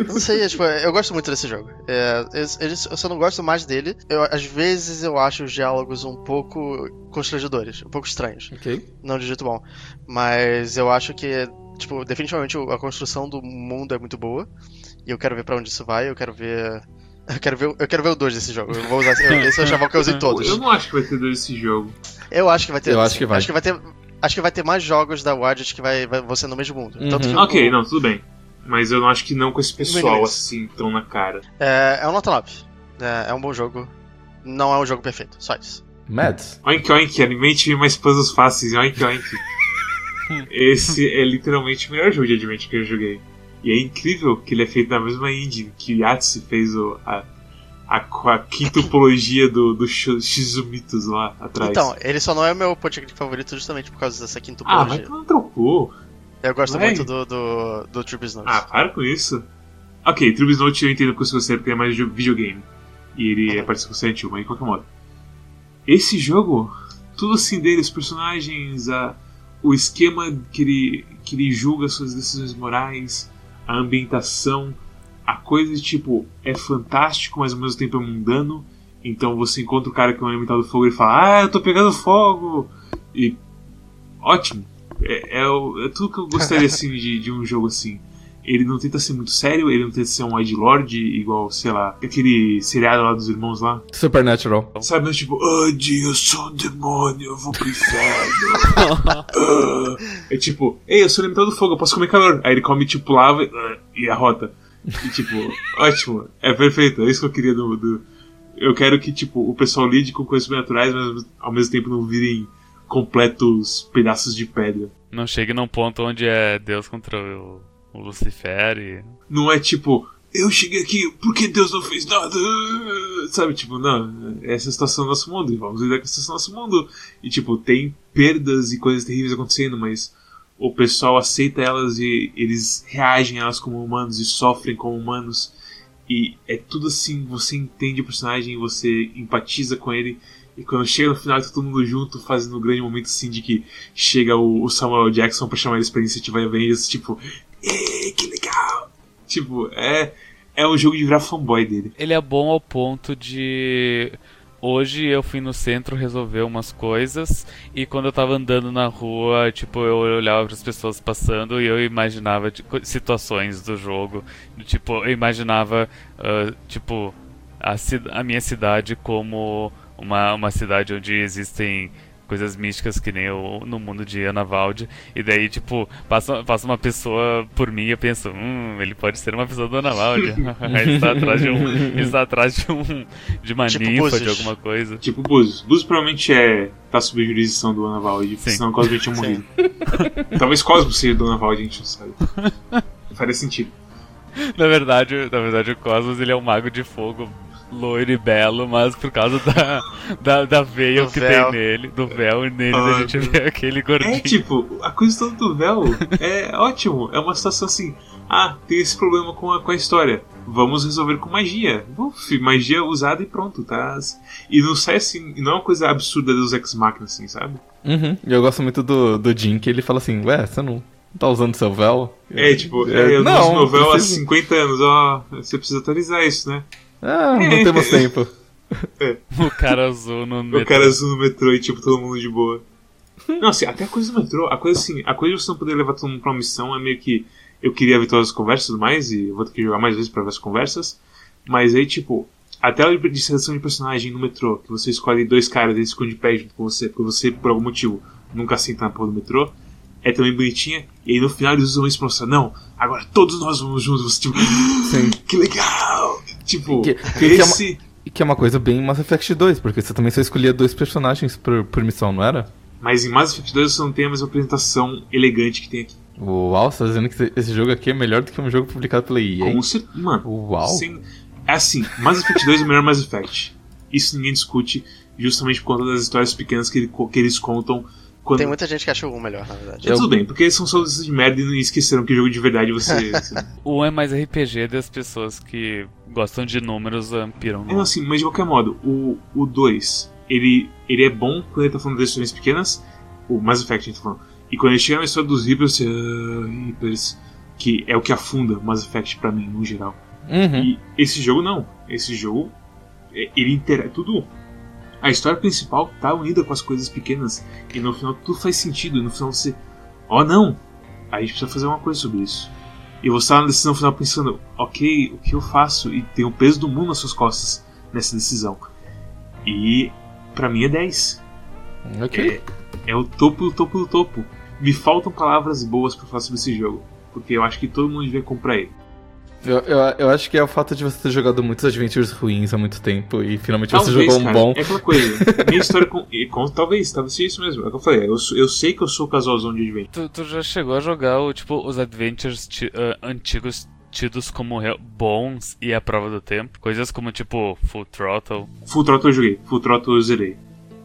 não sei, é, tipo, eu gosto muito desse jogo. É, eu, eu só não gosto mais dele. Eu, às vezes eu acho os diálogos um pouco constrangedores, um pouco estranhos. Ok. Não de jeito bom. Mas eu acho que, tipo, definitivamente a construção do mundo é muito boa. E eu quero ver para onde isso vai, eu quero ver. Eu quero ver, eu quero ver o 2 desse jogo. Eu vou usar, [LAUGHS] esse é o chaval que eu usei todos. Eu não acho que vai ter 2 desse jogo. Eu acho que vai ter. Eu acho que vai. Acho que vai ter acho que vai ter mais jogos da Wadget que vai, vai você no mesmo mundo. Uhum. ok, não, tudo bem. Mas eu não acho que não com esse pessoal assim tão na cara. É, é um nota 9. É, é um bom jogo. Não é um jogo perfeito, só isso. Mads. Oink oink, alimente mais puzzles fáceis, oink oink. Esse é literalmente o melhor jogo de Adventure que eu joguei. E é incrível que ele é feito na mesma engine que Yatsu fez o, a, a, a quintupologia do, do Shizumitos lá atrás. Então, ele só não é o meu podcast favorito justamente por causa dessa quintupologia. Ah, mas tu não trocou. Eu gosto muito do, do, do Tribes Note. Ah, para com isso. Ok, Tribes Note eu entendo que você gostaria porque é mais de videogame. E ele uhum. é Silent Hill, mas de qualquer modo. Esse jogo, tudo assim dele, os personagens, a, o esquema que ele, que ele julga suas decisões morais, a ambientação, a coisa de tipo, é fantástico, mas ao mesmo tempo é mundano. Então você encontra o cara que é um elemental do fogo e fala, ah, eu tô pegando fogo! E ótimo. É, é, é, tudo que eu gostaria [LAUGHS] assim de, de um jogo assim. Ele não tenta ser muito sério, ele não tenta ser um Lord igual, sei lá, aquele seriado lá dos irmãos lá. Supernatural. Sabe, mas tipo, Andy, eu sou um demônio, eu vou pro inferno. uh, [LAUGHS] é tipo, ei, eu sou elemental do fogo, eu posso comer calor. Aí ele come tipo lava uh, e arrota. E tipo, [LAUGHS] ótimo, é perfeito, é isso que eu queria do, do. Eu quero que, tipo, o pessoal lide com coisas sobrenaturais, mas ao mesmo tempo não virem completos pedaços de pedra. Não chegue num ponto onde é Deus contra o, o Lucifer e. Não é tipo, eu cheguei aqui porque Deus não fez nada. Sabe, tipo, não, essa é a situação do nosso mundo, e vamos lidar com essa situação do nosso mundo. E tipo, tem perdas e coisas terríveis acontecendo, mas o pessoal aceita elas e eles reagem a elas como humanos e sofrem como humanos. E é tudo assim, você entende o personagem, você empatiza com ele e quando chega no final, tá todo mundo junto, fazendo um grande momento assim de que chega o, Samuel Jackson pra chamar eles pra iniciativa Avengers, tipo, que legal! Tipo, é, é um jogo de virar fanboy dele. Ele é bom ao ponto de. Hoje eu fui no centro resolver umas coisas e quando eu tava andando na rua, tipo, eu olhava para as pessoas passando e eu imaginava tipo, situações do jogo. Tipo, eu imaginava, uh, tipo, a, a minha cidade como uma, uma cidade onde existem coisas místicas que nem o, no mundo de Ana Valde. E daí, tipo, passa, passa uma pessoa por mim e eu penso, hum, ele pode ser uma pessoa do Ana Valde. [LAUGHS] ele está atrás de um. Ele está atrás de um. de uma tipo ninfa, de alguma coisa. Tipo Búzios. Búzios provavelmente é. tá sob a jurisdição do Ana Valde, Sim. senão Cosmo tinha morrido. [LAUGHS] Talvez Cosmo seja do Ana Valde, a gente não sabe. [LAUGHS] Faria sentido. Na verdade, na verdade, o Cosmos ele é um mago de fogo loiro e belo, mas por causa da, da, da veia do que véu. tem nele, do véu, e nele a gente vê aquele gordinho. É tipo, a coisa toda do véu é ótimo. É uma situação assim. Ah, tem esse problema com a, com a história. Vamos resolver com magia. Uf, magia usada e pronto, tá? E não sai assim, não é uma coisa absurda dos Ex Machina, assim, sabe? Uhum. E eu gosto muito do, do Jim, que ele fala assim, ué, você não Tá usando seu véu? É, tipo, É, é, eu não, não, uso meu véu há precisa- 50 anos, ó. Você precisa atualizar isso, né? Ah, não temos tempo. [LAUGHS] O cara azul no O metrô. cara azul no metrô e, tipo, todo mundo de boa. Não, assim, até a coisa do metrô, a coisa assim, a coisa de você não poder levar todo mundo pra uma missão é meio que. Eu queria ver todas as conversas e tudo mais, e eu vou ter que jogar mais vezes pra ver as conversas. Mas aí, tipo, a tela de de seleção de personagem no metrô, que você escolhe dois caras e eles ficam de pé junto com você, porque você, por algum motivo, nunca senta na porra do metrô, é também bonitinha. E aí no final eles usam isso pra mostrar, não, agora todos nós vamos juntos, você, tipo, Sim. [GASPS] que legal! Tipo, Que- que- que é uma- esse. Que é uma coisa bem Mass Effect 2, porque você também só escolhia dois personagens por, por missão, não era? Mas em Mass Effect 2 você não tem a mesma apresentação elegante que tem aqui. Uau, você tá dizendo que esse jogo aqui é melhor do que um jogo publicado pela EA? Com certeza. Mano, Uau. sem- é assim, Mass Effect 2 é o melhor Mass Effect. Isso ninguém discute, justamente por conta das histórias pequenas que, ele- que eles contam. Quando... Tem muita gente que acha o 1 melhor, na verdade. Tá Tudo bem, porque eles são só de merda e esqueceram que jogo de verdade você. [LAUGHS] O 1 é mais RPG das pessoas que gostam de números ampiram. É assim, mas de qualquer modo, o, o 2, ele, ele é bom quando ele tá falando das histórias pequenas, o Mass Effect a gente tá falando. E quando ele chega na história dos Reapers, você. Ah, Reapers. Que é o que afunda Mass Effect pra mim, no geral. Uhum. E esse jogo não. Esse jogo, é, ele intera tudo. A história principal tá unida com as coisas pequenas. E no final tudo faz sentido. E no final você. Oh não! A gente precisa fazer uma coisa sobre isso. E você tá na decisão final pensando, ok, o que eu faço? E tem o peso do mundo nas suas costas nessa decisão. E pra mim é 10. Ok. É, é o topo do topo do topo. Me faltam palavras boas pra falar sobre esse jogo. Porque eu acho que todo mundo devia comprar ele. Eu, eu, eu acho que é o fato de você ter jogado muitos adventures ruins há muito tempo e finalmente você Talvez, jogou um cara, bom. É aquela coisa. [LAUGHS] Minha história com, com. Talvez, talvez seja isso mesmo. É o que eu falei. Eu, eu sei que eu sou casualzão de Adventure. Tu, tu já chegou a jogar o, tipo, os adventures ti- ah, antigos tidos como real- bons e a prova do tempo? Coisas como, tipo, Full Throttle. Full Throttle eu joguei. Full Throttle eu zerei.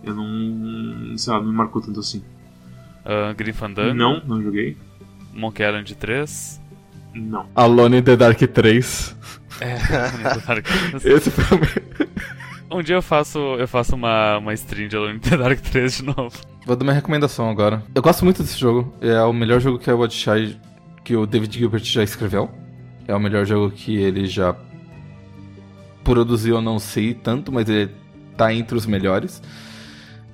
Eu não. Sei lá, não me marcou tanto assim. Uh, Grim Fandango. Não, não joguei. Monkey Island 3. Não. Alone in the Dark 3. É, [LAUGHS] Esse foi o meu. um dia eu faço, eu faço uma, uma stream de Alone in the Dark 3 de novo. Vou dar minha recomendação agora. Eu gosto muito desse jogo. É o melhor jogo que a Watch Shy, que o David Gilbert já escreveu. É o melhor jogo que ele já produziu, eu não sei tanto, mas ele tá entre os melhores.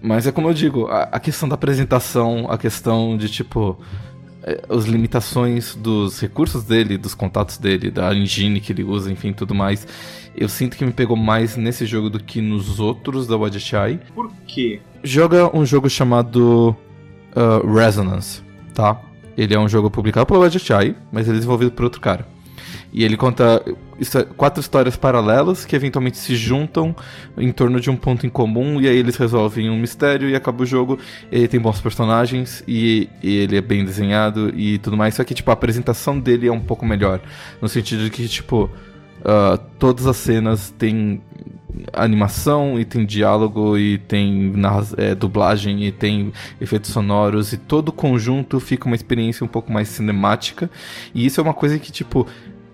Mas é como eu digo, a, a questão da apresentação, a questão de tipo. É, As limitações dos recursos dele, dos contatos dele, da engine que ele usa, enfim, tudo mais. Eu sinto que me pegou mais nesse jogo do que nos outros da Wadishai. Por quê? Joga um jogo chamado uh, Resonance, tá? Ele é um jogo publicado pela Wadishai, mas ele é desenvolvido por outro cara. E ele conta quatro histórias paralelas que eventualmente se juntam em torno de um ponto em comum e aí eles resolvem um mistério e acaba o jogo. Ele tem bons personagens e, e ele é bem desenhado e tudo mais. Só que tipo a apresentação dele é um pouco melhor no sentido de que tipo ah, todas as cenas têm animação e tem diálogo e tem é, dublagem e tem efeitos sonoros e todo o conjunto fica uma experiência um pouco mais cinemática e isso é uma coisa que tipo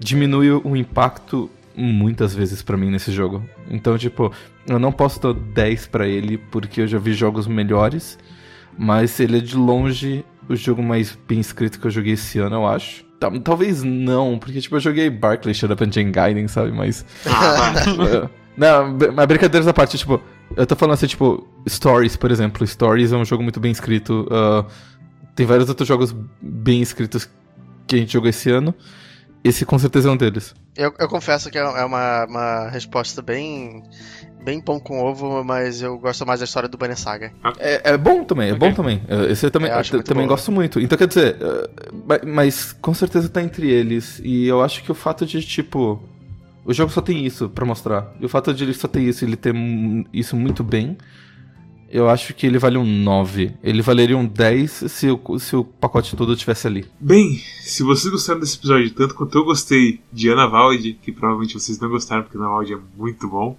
diminui o impacto muitas vezes pra mim nesse jogo. Então, tipo, eu não posso dar 10 pra ele porque eu já vi jogos melhores, mas ele é de longe o jogo mais bem escrito que eu joguei esse ano, eu acho. Tal- Talvez não, porque tipo, eu joguei Barclay, Shut Up and Jane Gaiden, sabe? Mas Ah. [LAUGHS] Não, mas brincadeiras à parte, tipo, eu tô falando assim, tipo, Stories, por exemplo. Stories é um jogo muito bem escrito. ah, tem vários outros jogos bem escritos que a gente jogou esse ano. Esse com certeza é um deles. Eu, eu confesso que é é uma, uma resposta bem. bem pão com ovo, mas eu gosto mais da história do Banner Saga. É, é bom também, é Ok. bom também. Eh, Esse eu também, Eu também bom. gosto muito. Então quer dizer, eh, ma- mas com certeza tá entre eles. E eu acho que o fato de, tipo. O jogo só tem isso pra mostrar. E o fato de ele só ter isso e ele ter isso muito bem. Eu acho que ele vale um 9. Ele valeria um 10 se o, se o pacote todo tivesse ali. Bem, se vocês gostaram desse episódio tanto quanto eu gostei de Ana Valde, que provavelmente vocês não gostaram, porque Ana Valde é muito bom,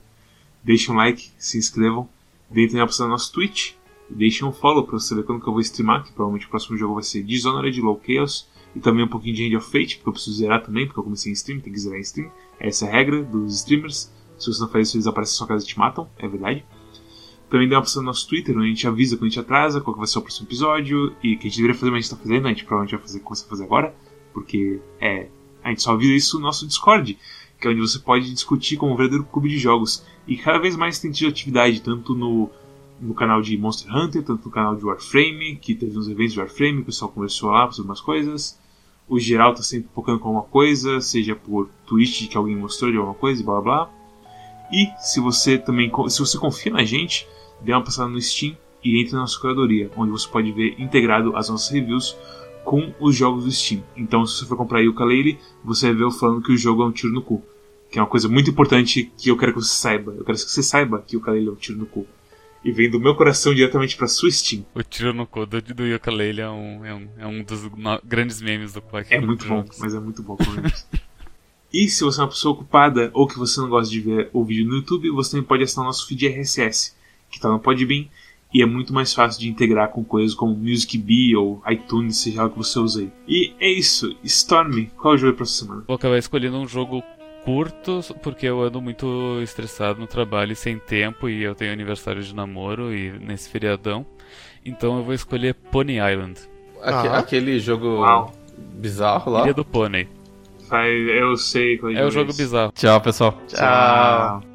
deixem um like, se inscrevam, deem a opção no nosso Twitch, deixem um follow pra você saber quando que eu vou streamar, que provavelmente o próximo jogo vai ser Dishonored, Low Chaos, e também um pouquinho de End of Fate, porque eu preciso zerar também, porque eu comecei em stream, tem que zerar em stream. Essa é a regra dos streamers. Se você não faz isso, eles aparecem na sua casa e te matam, é verdade. Também dá uma passada no nosso Twitter, onde a gente avisa quando a gente atrasa, qual vai ser o próximo episódio, e que a gente deveria fazer, mas a gente tá fazendo, a gente provavelmente vai fazer, começar a fazer agora, porque é, a gente só avisa isso no nosso Discord, que é onde você pode discutir como um verdadeiro clube de jogos. E cada vez mais tem tido atividade, tanto no, no canal de Monster Hunter, tanto no canal de Warframe, que teve uns eventos de Warframe, o pessoal conversou lá sobre umas coisas. O geral tá sempre focando com alguma coisa, seja por tweet que alguém mostrou de alguma coisa e blá blá. E se você também se você confia na gente, dê uma passada no Steam e entre na nossa curadoria, onde você pode ver integrado as nossas reviews com os jogos do Steam. Então, se você for comprar Yooka-Laylee, você vai ver eu falando que o jogo é um tiro no cu. Que é uma coisa muito importante que eu quero que você saiba. Eu quero que você saiba que o Yooka-Laylee é um tiro no cu. E vem do meu coração diretamente pra sua Steam. O tiro no cu do, do Yooka-Laylee é um, é, um, é um dos no, grandes memes do Quack. É muito bom, mas é muito bom, pelo menos. E se você é uma pessoa ocupada ou que você não gosta de ver o vídeo no YouTube, você também pode assinar o nosso feed RSS, que está no Podbean, e é muito mais fácil de integrar com coisas como Music Bee ou iTunes, seja lá o que você usa aí. E é isso, Storm, qual é o jogo para essa semana? Vou acabar escolhendo um jogo curto, porque eu ando muito estressado no trabalho e sem tempo, e eu tenho aniversário de namoro e nesse feriadão. Então eu vou escolher Pony Island. Aque- Ah. Aquele jogo Uau. bizarro lá. Ilha do. Faz- Eu sei qual É o esse. jogo bizarro. Tchau, pessoal. Tchau.